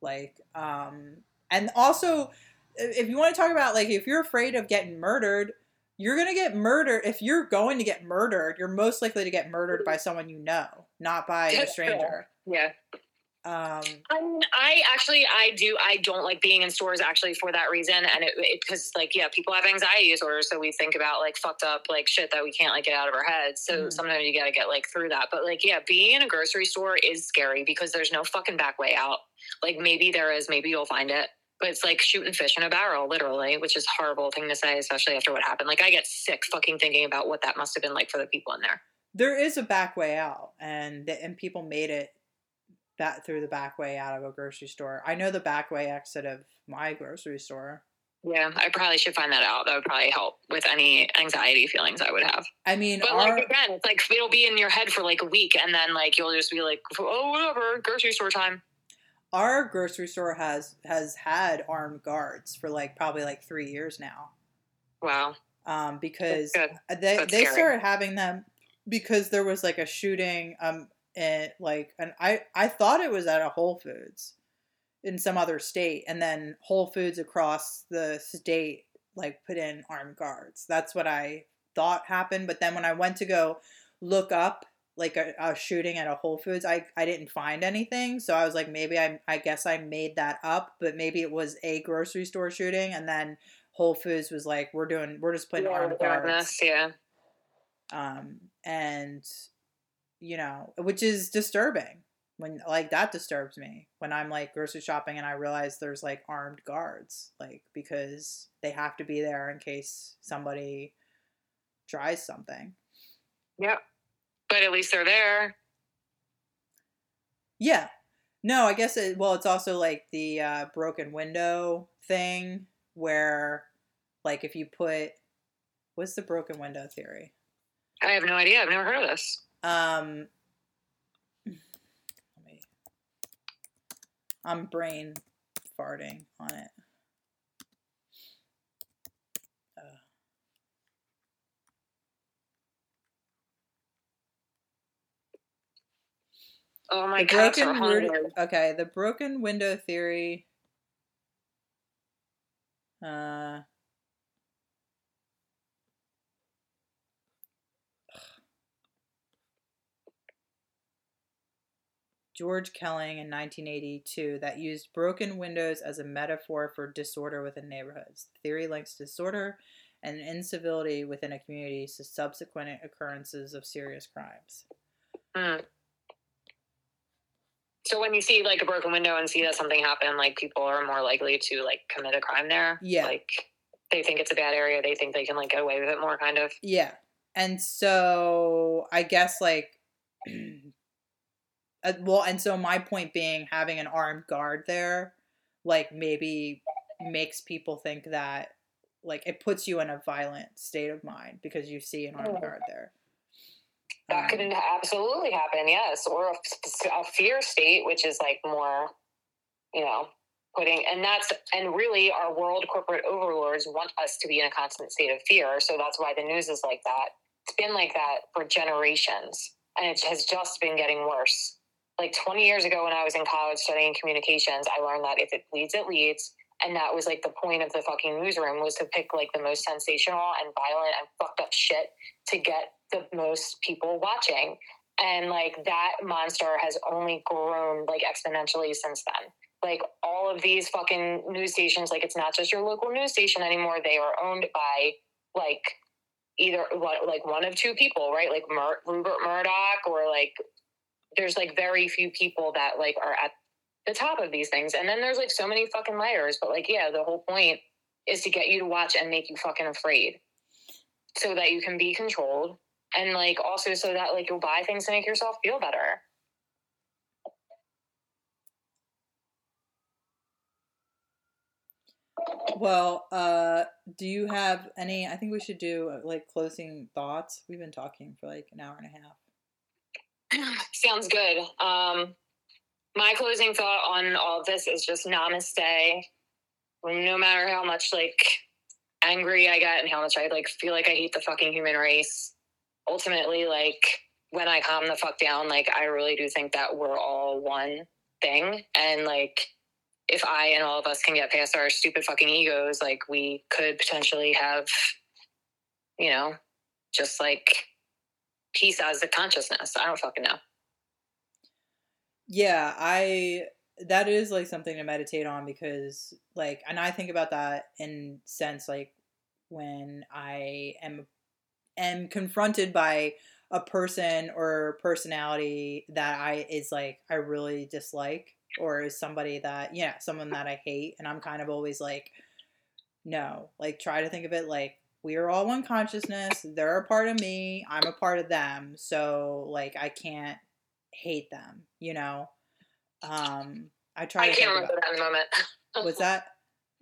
Like, um, and also if you want to talk about like if you're afraid of getting murdered, you're gonna get murdered. If you're going to get murdered, you're most likely to get murdered by someone you know, not by a stranger. Yeah. Um, I I actually, I do, I don't like being in stores actually for that reason. And it, because like, yeah, people have anxiety disorders. So we think about like fucked up, like shit that we can't like get out of our heads. So Mhm. sometimes you got to get like through that. But like, yeah, being in a grocery store is scary because there's no fucking back way out. Like maybe there is, maybe you'll find it. But it's like shooting fish in a barrel, literally, which is a horrible thing to say, especially after what happened. Like I get sick fucking thinking about what that must have been like for the people in there. there is a back way out, and the, and people made it that through the back way out of a grocery store. I know the back way exit of my grocery store. Yeah, I probably should find that out. That would probably help with any anxiety feelings I would have. I mean, But our, like again, it's like it'll be in your head for like a week, and then like you'll just be like, oh whatever, grocery store time. our grocery store has has had armed guards for like probably like three years now. Wow, Um, because they That's they scary. started having them because there was like a shooting um in like and I I thought it was at a Whole Foods in some other state and then Whole Foods across the state like put in armed guards. That's what I thought happened, but then when I went to go look up like a, a shooting at a Whole Foods, I I didn't find anything. So I was like maybe I I guess I made that up, but maybe it was a grocery store shooting and then Whole Foods was like we're doing we're just putting yeah, armed guards yeah. um, and you know, which is disturbing. When like that disturbs me when I'm like grocery shopping and I realize there's like armed guards, like because they have to be there in case somebody tries something. Yeah. But at least they're there. Yeah, no, I guess it. Well, it's also like the uh, broken window thing where, like, if you put, what's the broken window theory? I have no idea. I've never heard of this. Um, let me. I'm brain farting on it. Uh, Oh my the broken word. Okay, the broken window theory. Uh. George Kelling in 1982 that used broken windows as a metaphor for disorder within neighborhoods. The theory links disorder and incivility within a community to subsequent occurrences of serious crimes. Hmm. So when you see like a broken window and see that something happened, like people are more likely to like commit a crime there. Yeah. Like they think it's a bad area. They think they can like get away with it more, kind of. Yeah. And so I guess like uh, well and so my point being having an armed guard there like maybe makes people think that like it puts you in a violent state of mind because you see an armed Oh. guard there. That Um, could absolutely happen, yes, or a, a fear state, which is like more, you know, putting, and that's, and really, our world corporate overlords want us to be in a constant state of fear. So that's why the news is like that. It's been like that for generations, and it has just been getting worse. Like 20 years ago, when I was in college studying communications, I learned that if it bleeds, it leads. And that was like the point of the fucking newsroom was to pick like the most sensational and violent and fucked up shit to get the most people watching. And like that monster has only grown like exponentially since then. Like all of these fucking news stations, like it's not just your local news station anymore. They are owned by like either what like one of two people, right? Like Mur- Rupert Murdoch or like there's like very few people that like are at the top of these things. And then there's like so many fucking layers. But like, yeah, the whole point is to get you to watch and make you fucking afraid so that you can be controlled and like also so that like you'll buy things to make yourself feel better. Well, uh do you have any I think we should do uh, like closing thoughts. We've been talking for like an hour and a half. Sounds good. Um, my closing thought on all this is just namaste. No matter how much like angry I get and how much I like feel like I hate the fucking human race, ultimately, like when I calm the fuck down, like I really do think that we're all one thing. And like if I and all of us can get past our stupid fucking egos, like we could potentially have, you know, just like peace as a consciousness. I don't fucking know. Yeah, I that is like something to meditate on because like and I think about that in sense like when I am am confronted by a person or personality that I is like I really dislike or is somebody that yeah, someone that I hate and I'm kind of always like no, like try to think of it like we are all one consciousness. They're a part of me. I'm a part of them. So like I can't hate them, you know. Um I try I can't remember that in the moment. what's that?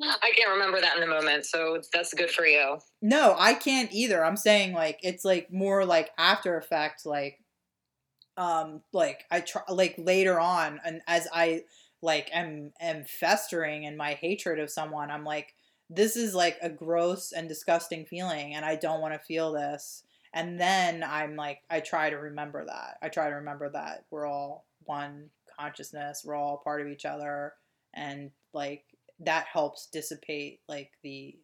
I can't remember that in the moment, so that's good for you. No, I can't either. I'm saying like it's like more like after effect like um like I try like later on and as I like am am festering in my hatred of someone, I'm like this is like a gross and disgusting feeling and I don't want to feel this. And then I'm like I try to remember that. I try to remember that we're all one consciousness, we're all part of each other and like that helps dissipate like the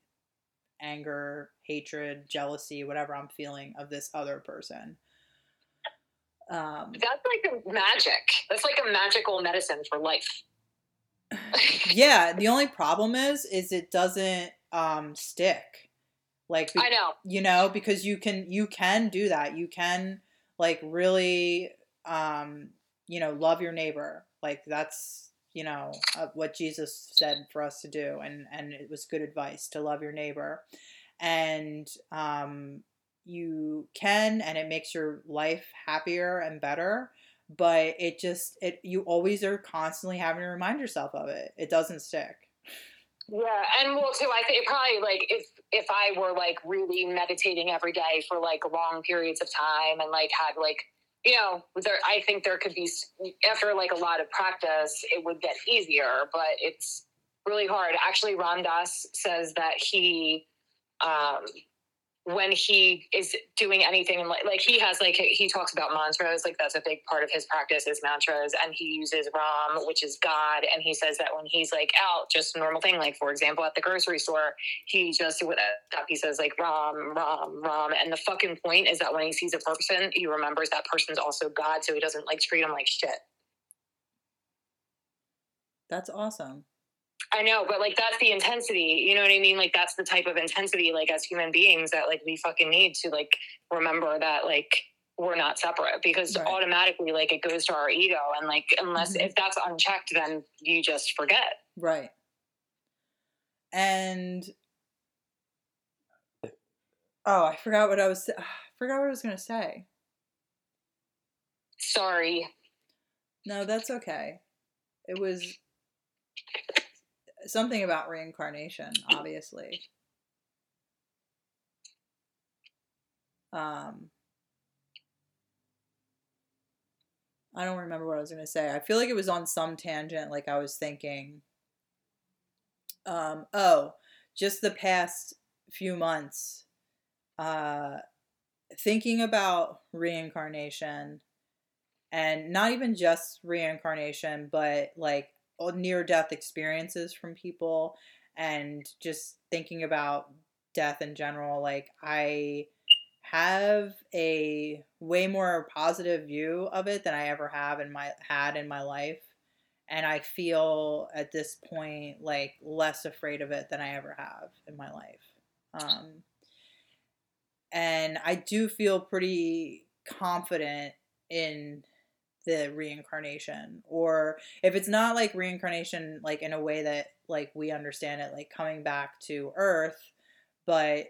anger, hatred, jealousy, whatever I'm feeling of this other person. Um, That's like a magic. That's like a magical medicine for life. Yeah, the only problem is, is it doesn't um, stick. Like I know. you know, because you can you can do that. You can like really, um, you know, love your neighbor. Like that's you know uh, what Jesus said for us to do, and and it was good advice to love your neighbor, and um, you can, and it makes your life happier and better. But it just it you always are constantly having to remind yourself of it. It doesn't stick. Yeah, and well, too, I think probably like if if I were like really meditating every day for like long periods of time and like had like you know there I think there could be after like a lot of practice it would get easier, but it's really hard. Actually, Ram Dass says that he um when he is doing anything like like he has like he talks about mantras like that's a big part of his practice is mantras and he uses ram which is god and he says that when he's like out just a normal thing like for example at the grocery store he just with a he says like ram ram ram and the fucking point is that when he sees a person he remembers that person's also god so he doesn't like treat him like shit. That's awesome I know, but like that's the intensity. You know what I mean? Like that's the type of intensity, like as human beings, that like we fucking need to like remember that like we're not separate because right. automatically like it goes to our ego and like unless mm-hmm. if that's unchecked, then you just forget. Right. And oh, I forgot what I was. I forgot what I was gonna say. Sorry. No, that's okay. It was something about reincarnation, obviously. Um, I don't remember what I was going to say. I feel like it was on some tangent, like I was thinking. Um, oh, just the past few months, uh, thinking about reincarnation and not even just reincarnation, but like near death experiences from people and just thinking about death in general like i have a way more positive view of it than i ever have in my had in my life. And i feel at this point like less afraid of it than i ever have in my life. Um, and i do feel pretty confident in the reincarnation or if it's not like reincarnation like in a way that like we understand it like coming back to earth but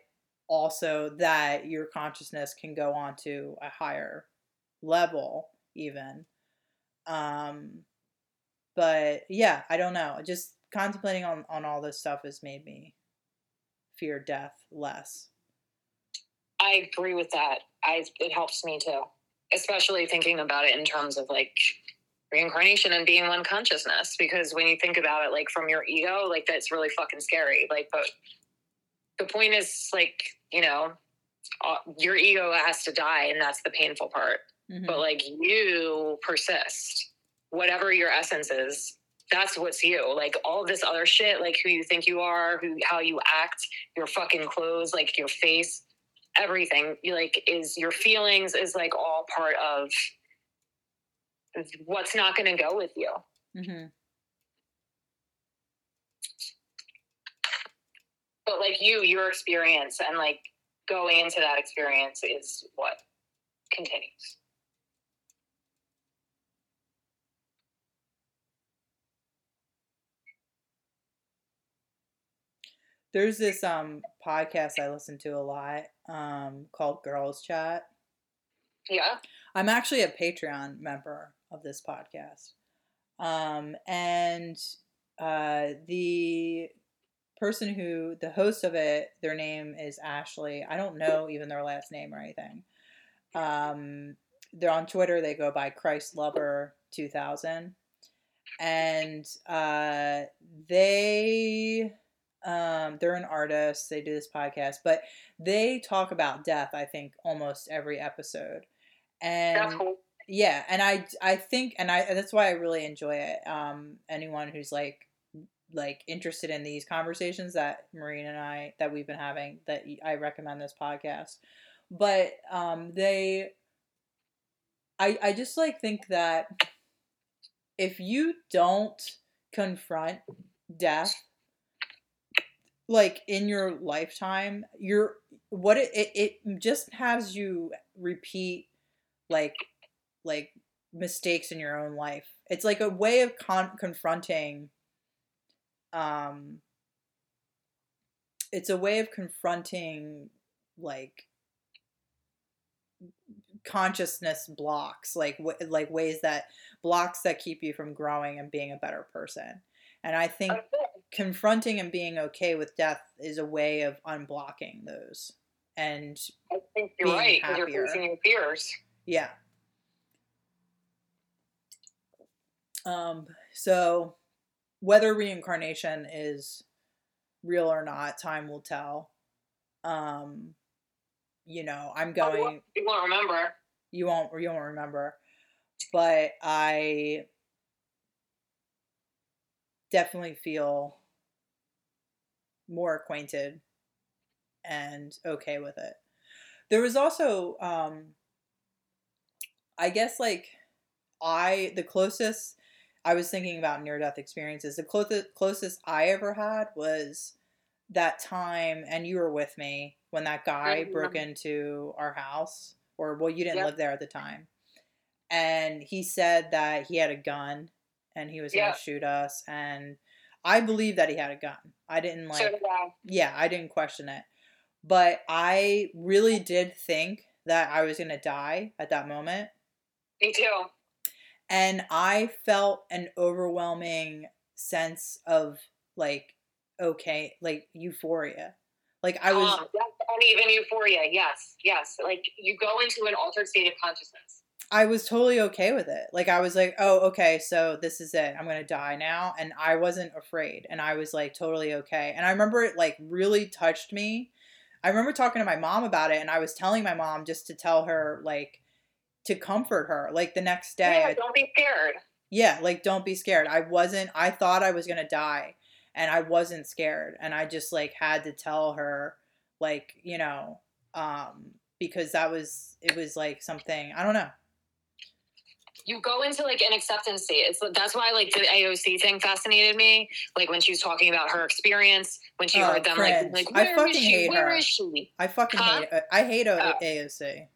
also that your consciousness can go on to a higher level even um but yeah i don't know just contemplating on on all this stuff has made me fear death less. I agree with that. I it helps me too especially thinking about it in terms of like reincarnation and being one consciousness because when you think about it like from your ego like that's really fucking scary. Like but the point is like you know uh, your ego has to die and that's the painful part. Mm-hmm. but like you persist. Whatever your essence is that's what's you. Like all this other shit like who you think you are who how you act your fucking clothes like your face everything like is your feelings is like all part of what's not going to go with you. Mm-hmm. but like you your experience and like going into that experience is what continues. There's this um podcast I listen to a lot um called Girls Chat. Yeah. I'm actually a Patreon member of this podcast. Um and uh the person who the host of it, their name is Ashley. I don't know even their last name or anything. Um they're on Twitter, they go by Christ Lover 2000. And uh they um, they're an artist. They do this podcast, but they talk about death. I think almost every episode, and cool. yeah, and I I think, and I that's why I really enjoy it. Um, anyone who's like like interested in these conversations that Marine and I that we've been having, that I recommend this podcast. But um, they, I I just like think that if you don't confront death like in your lifetime you're what it, it, it just has you repeat like like mistakes in your own life. It's like a way of con- confronting um it's a way of confronting like consciousness blocks like w- like ways that blocks that keep you from growing and being a better person. And i think confronting and being okay with death is a way of unblocking those and I think you're being right because you're happier. facing your fears. yeah um so whether reincarnation is real or not time will tell um you know i'm going You won't remember. you won't you won't remember but i definitely feel more acquainted and okay with it there was also um i guess like i the closest i was thinking about near death experiences the closest closest i ever had was that time and you were with me when that guy Mhm. broke into our house or well you didn't Yep. live there at the time and he said that he had a gun and he was going to shoot us and i believe that he had a gun i didn't like so did I. yeah, I didn't question it. But I really did think that I was going to die at that moment. Me too. And I felt an overwhelming sense of like, okay, like euphoria. Like I was, um, that's uneven euphoria. Yes, yes. Like you go into an altered state of consciousness. I was totally okay with it. Like I was like, oh, okay, so this is it. I'm gonna die now, and I wasn't afraid, and I was like totally okay. And I remember it like really touched me. I remember talking to my mom about it, and I was telling my mom just to tell her like to comfort her. Like the next day, Yeah, don't be scared. yeah, like don't be scared. I wasn't. I thought I was gonna die, and I wasn't scared, and I just like had to tell her, like you know, um, because that was it was like something I don't know. You go into like an acceptance state. It's that's why like the AOC thing fascinated me. Like when she was talking about her experience, when she Oh, heard them cringe. like, like I where is fucking she? hate Where her. is she? I fucking Huh? hate. Uh, I hate oh. a- Oh. AOC.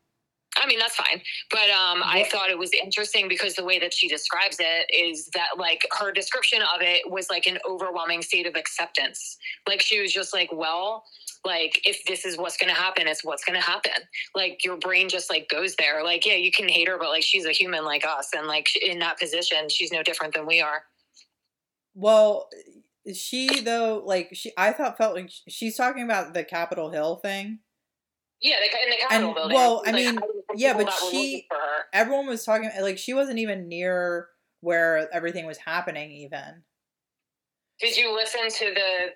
I mean, that's fine. But um, I thought it was interesting because the way that she describes it is that, like, her description of it was like an overwhelming state of acceptance. Like, she was just like, well, like, if this is what's going to happen, it's what's going to happen. Like, your brain just like goes there. Like, yeah, you can hate her, but like, she's a human like us. And like, in that position, she's no different than we are. Well, she though, like she, I thought felt like she's talking about the Capitol Hill thing. Yeah, the, in the Capitol And, building. well, I Like, mean, the yeah, but she-. Everyone was talking like she wasn't even near where everything was happening. Even Did you listen to the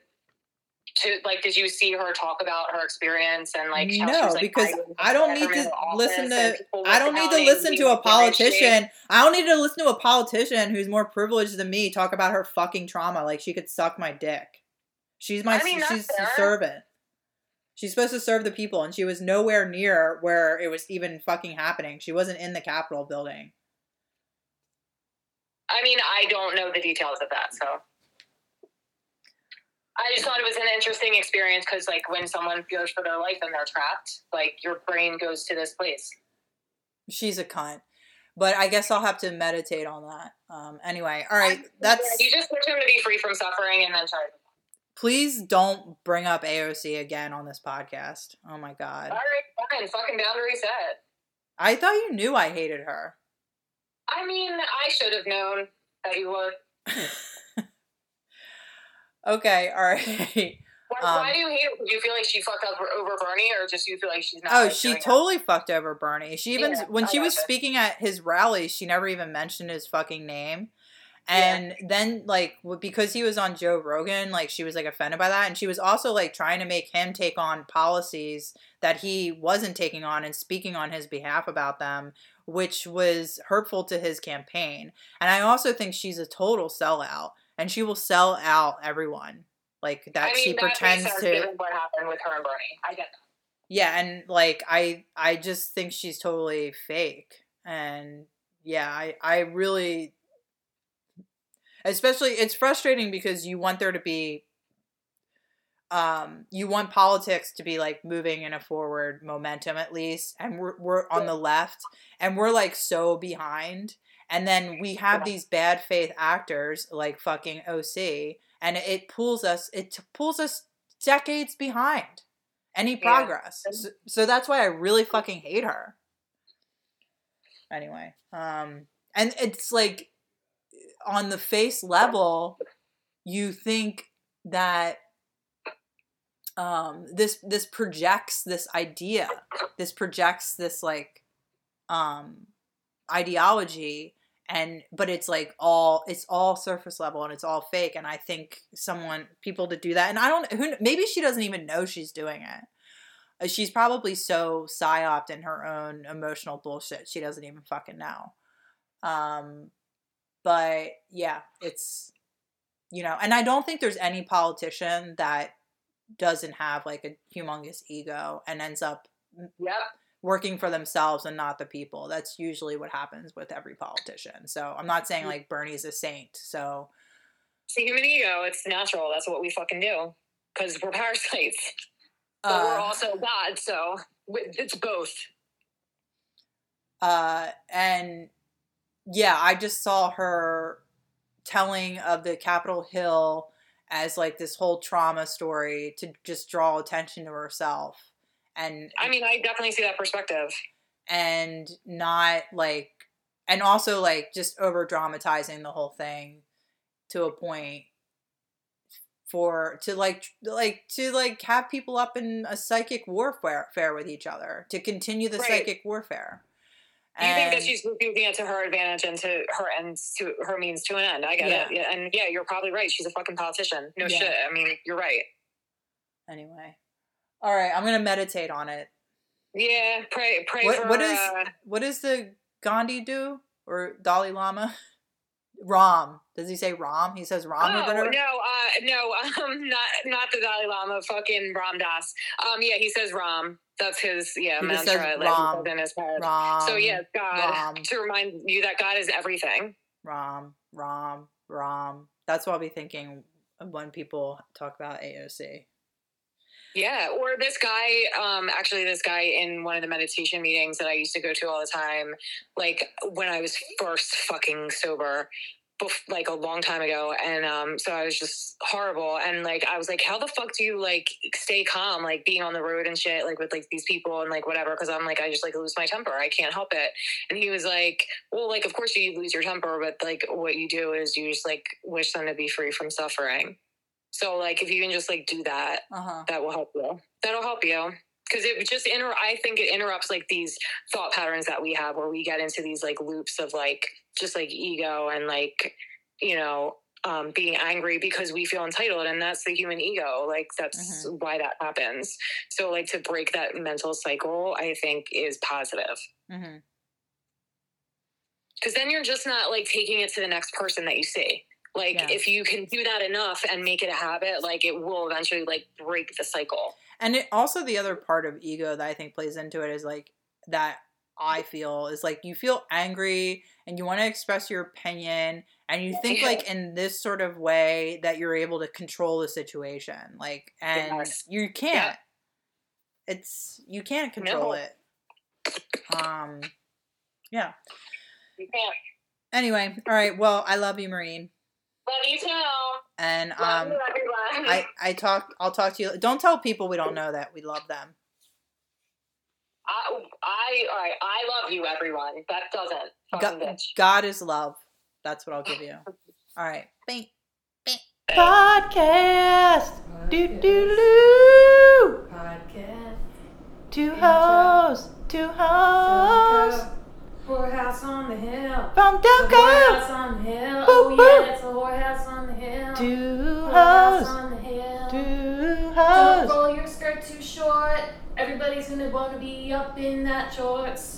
to like did you see her talk about her experience and like how she no, was, like, because I don't need to listen to. I don't need to listen to a politician. I don't need to listen to a politician who's more privileged than me talk about her fucking trauma. Like she could suck my dick. She's my. I mean, she's a servant. She's supposed to serve the people, and she was nowhere near where it was even fucking happening. She wasn't in the Capitol building. I mean, I don't know the details of that, so I just thought it was an interesting experience because, like, when someone fears for their life and they're trapped, like your brain goes to this place. She's a cunt. But I guess I'll have to meditate on that. Um, anyway, all right. That's Yeah, you just wish him to be free from suffering and then try. Please don't bring up AOC again on this podcast. Oh my god. All right, fine, fucking boundary set. I thought you knew I hated her. I mean, I should have known that you would. okay, all right. Why, Um, why do you hate her? Do you feel like she fucked up over Bernie, or just you feel like she's not? Oh, like, she it? totally fucked over Bernie. She even Yeah, when I she was gotcha. speaking at his rallies, she never even mentioned his fucking name. Yeah. And then like because he was on Joe Rogan, like she was like offended by that and she was also like trying to make him take on policies that he wasn't taking on and speaking on his behalf about them, which was hurtful to his campaign. And I also think she's a total sellout and she will sell out everyone. Like that I mean, she that pretends sense to what happened with her and Bernie. I get that. yeah and like i i just think she's totally fake and yeah i i really especially it's frustrating because you want there to be um you want politics to be like moving in a forward momentum at least and we're we're on the left and we're like so behind and then we have these bad faith actors like fucking OC and it pulls us it t- pulls us decades behind any Yeah. progress. So, so that's why I really fucking hate her. Anyway um and it's like on the face level you think that um this this projects this idea this projects this like um ideology and but it's like all it's all surface level and it's all fake and i think someone people to do that and i don't who maybe she doesn't even know she's doing it. Uh, she's probably so psyoped in her own emotional bullshit she doesn't even fucking know. Um but yeah it's you know and i don't think there's any politician that doesn't have like a humongous ego and ends up Yep. working for themselves and not the people. That's usually what happens with every politician. So I'm not saying like Bernie's a saint. So It's human ego. It's natural. That's what we fucking do. Because we're parasites. But we're uh, also God, so it's both. uh and yeah, I just saw her telling of the Capitol Hill as like this whole trauma story to just draw attention to herself and I mean, I definitely see that perspective. and not like and also like just over dramatizing the whole thing to a point for to like like to like have people up in a psychic warfare fair with each other to continue the Right. psychic warfare You think that she's using it to her advantage and to her ends to her means to an end. I get Yeah. it. Yeah, and yeah, you're probably right. She's a fucking politician. No Yeah. shit. I mean, you're right. anyway all right i'm gonna meditate on it Yeah, pray pray what, for what is uh, what does the gandhi do or dalai lama ram does he say ram he says ram Oh no, uh, no, um, not not the Dalai Lama, fucking Ram Dass. Um, yeah, he says Ram. That's his yeah He mantra says that he Ram. in his head. ram so yeah, God Ram. to remind you that God is everything. Rom, Rom, Rom. That's what I'll be thinking when people talk about AOC. Yeah, or this guy, um, actually, this guy in one of the meditation meetings that I used to go to all the time, like when I was first fucking sober, bef- like a long time ago. And um, so I was just horrible. And like, I was like, how the fuck do you like stay calm, like being on the road and shit, like with like these people and like whatever? Cause I'm like, I just like lose my temper. I can't help it. And he was like, well, like, of course you lose your temper, but like what you do is you just like wish them to be free from suffering. So like, if you can just like do that, Uh huh. that will help you. That'll help you because it just inter. I think it interrupts like these thought patterns that we have, where we get into these like loops of like just like ego and like you know um, being angry because we feel entitled, and that's the human ego. Like that's why that happens. So like to break that mental cycle, I think is positive because then you're just not like taking it to the next person that you see. Like Yeah. if you can do that enough and make it a habit, like it will eventually like break the cycle. And it, also the other part of ego that I think plays into it is like that I feel is like you feel angry and you want to express your opinion and you think like in this sort of way that you're able to control the situation. Like and Yes. you can't. It's you can't control No. it. Um yeah. You can't. Anyway, all right. Well, I love you, Marine. Love you too. And Love um you, everyone. I I talk I'll talk to you. Don't tell people we don't know that we love them. I, I, all right, I love you, everyone. That doesn't. God, bitch. God is love. That's what I'll give you. All right. Bing. Podcast. Do do Podcast. do. Podcast. Two hoes. Two hoes. Whorehouse on the hill. From The Delco. whorehouse on the hill. Boo, Oh yeah, it's a whorehouse on the hill. Whorehouse hoes. on the hill. Two Don't roll your skirt too short. Everybody's gonna wanna be up in that shorts.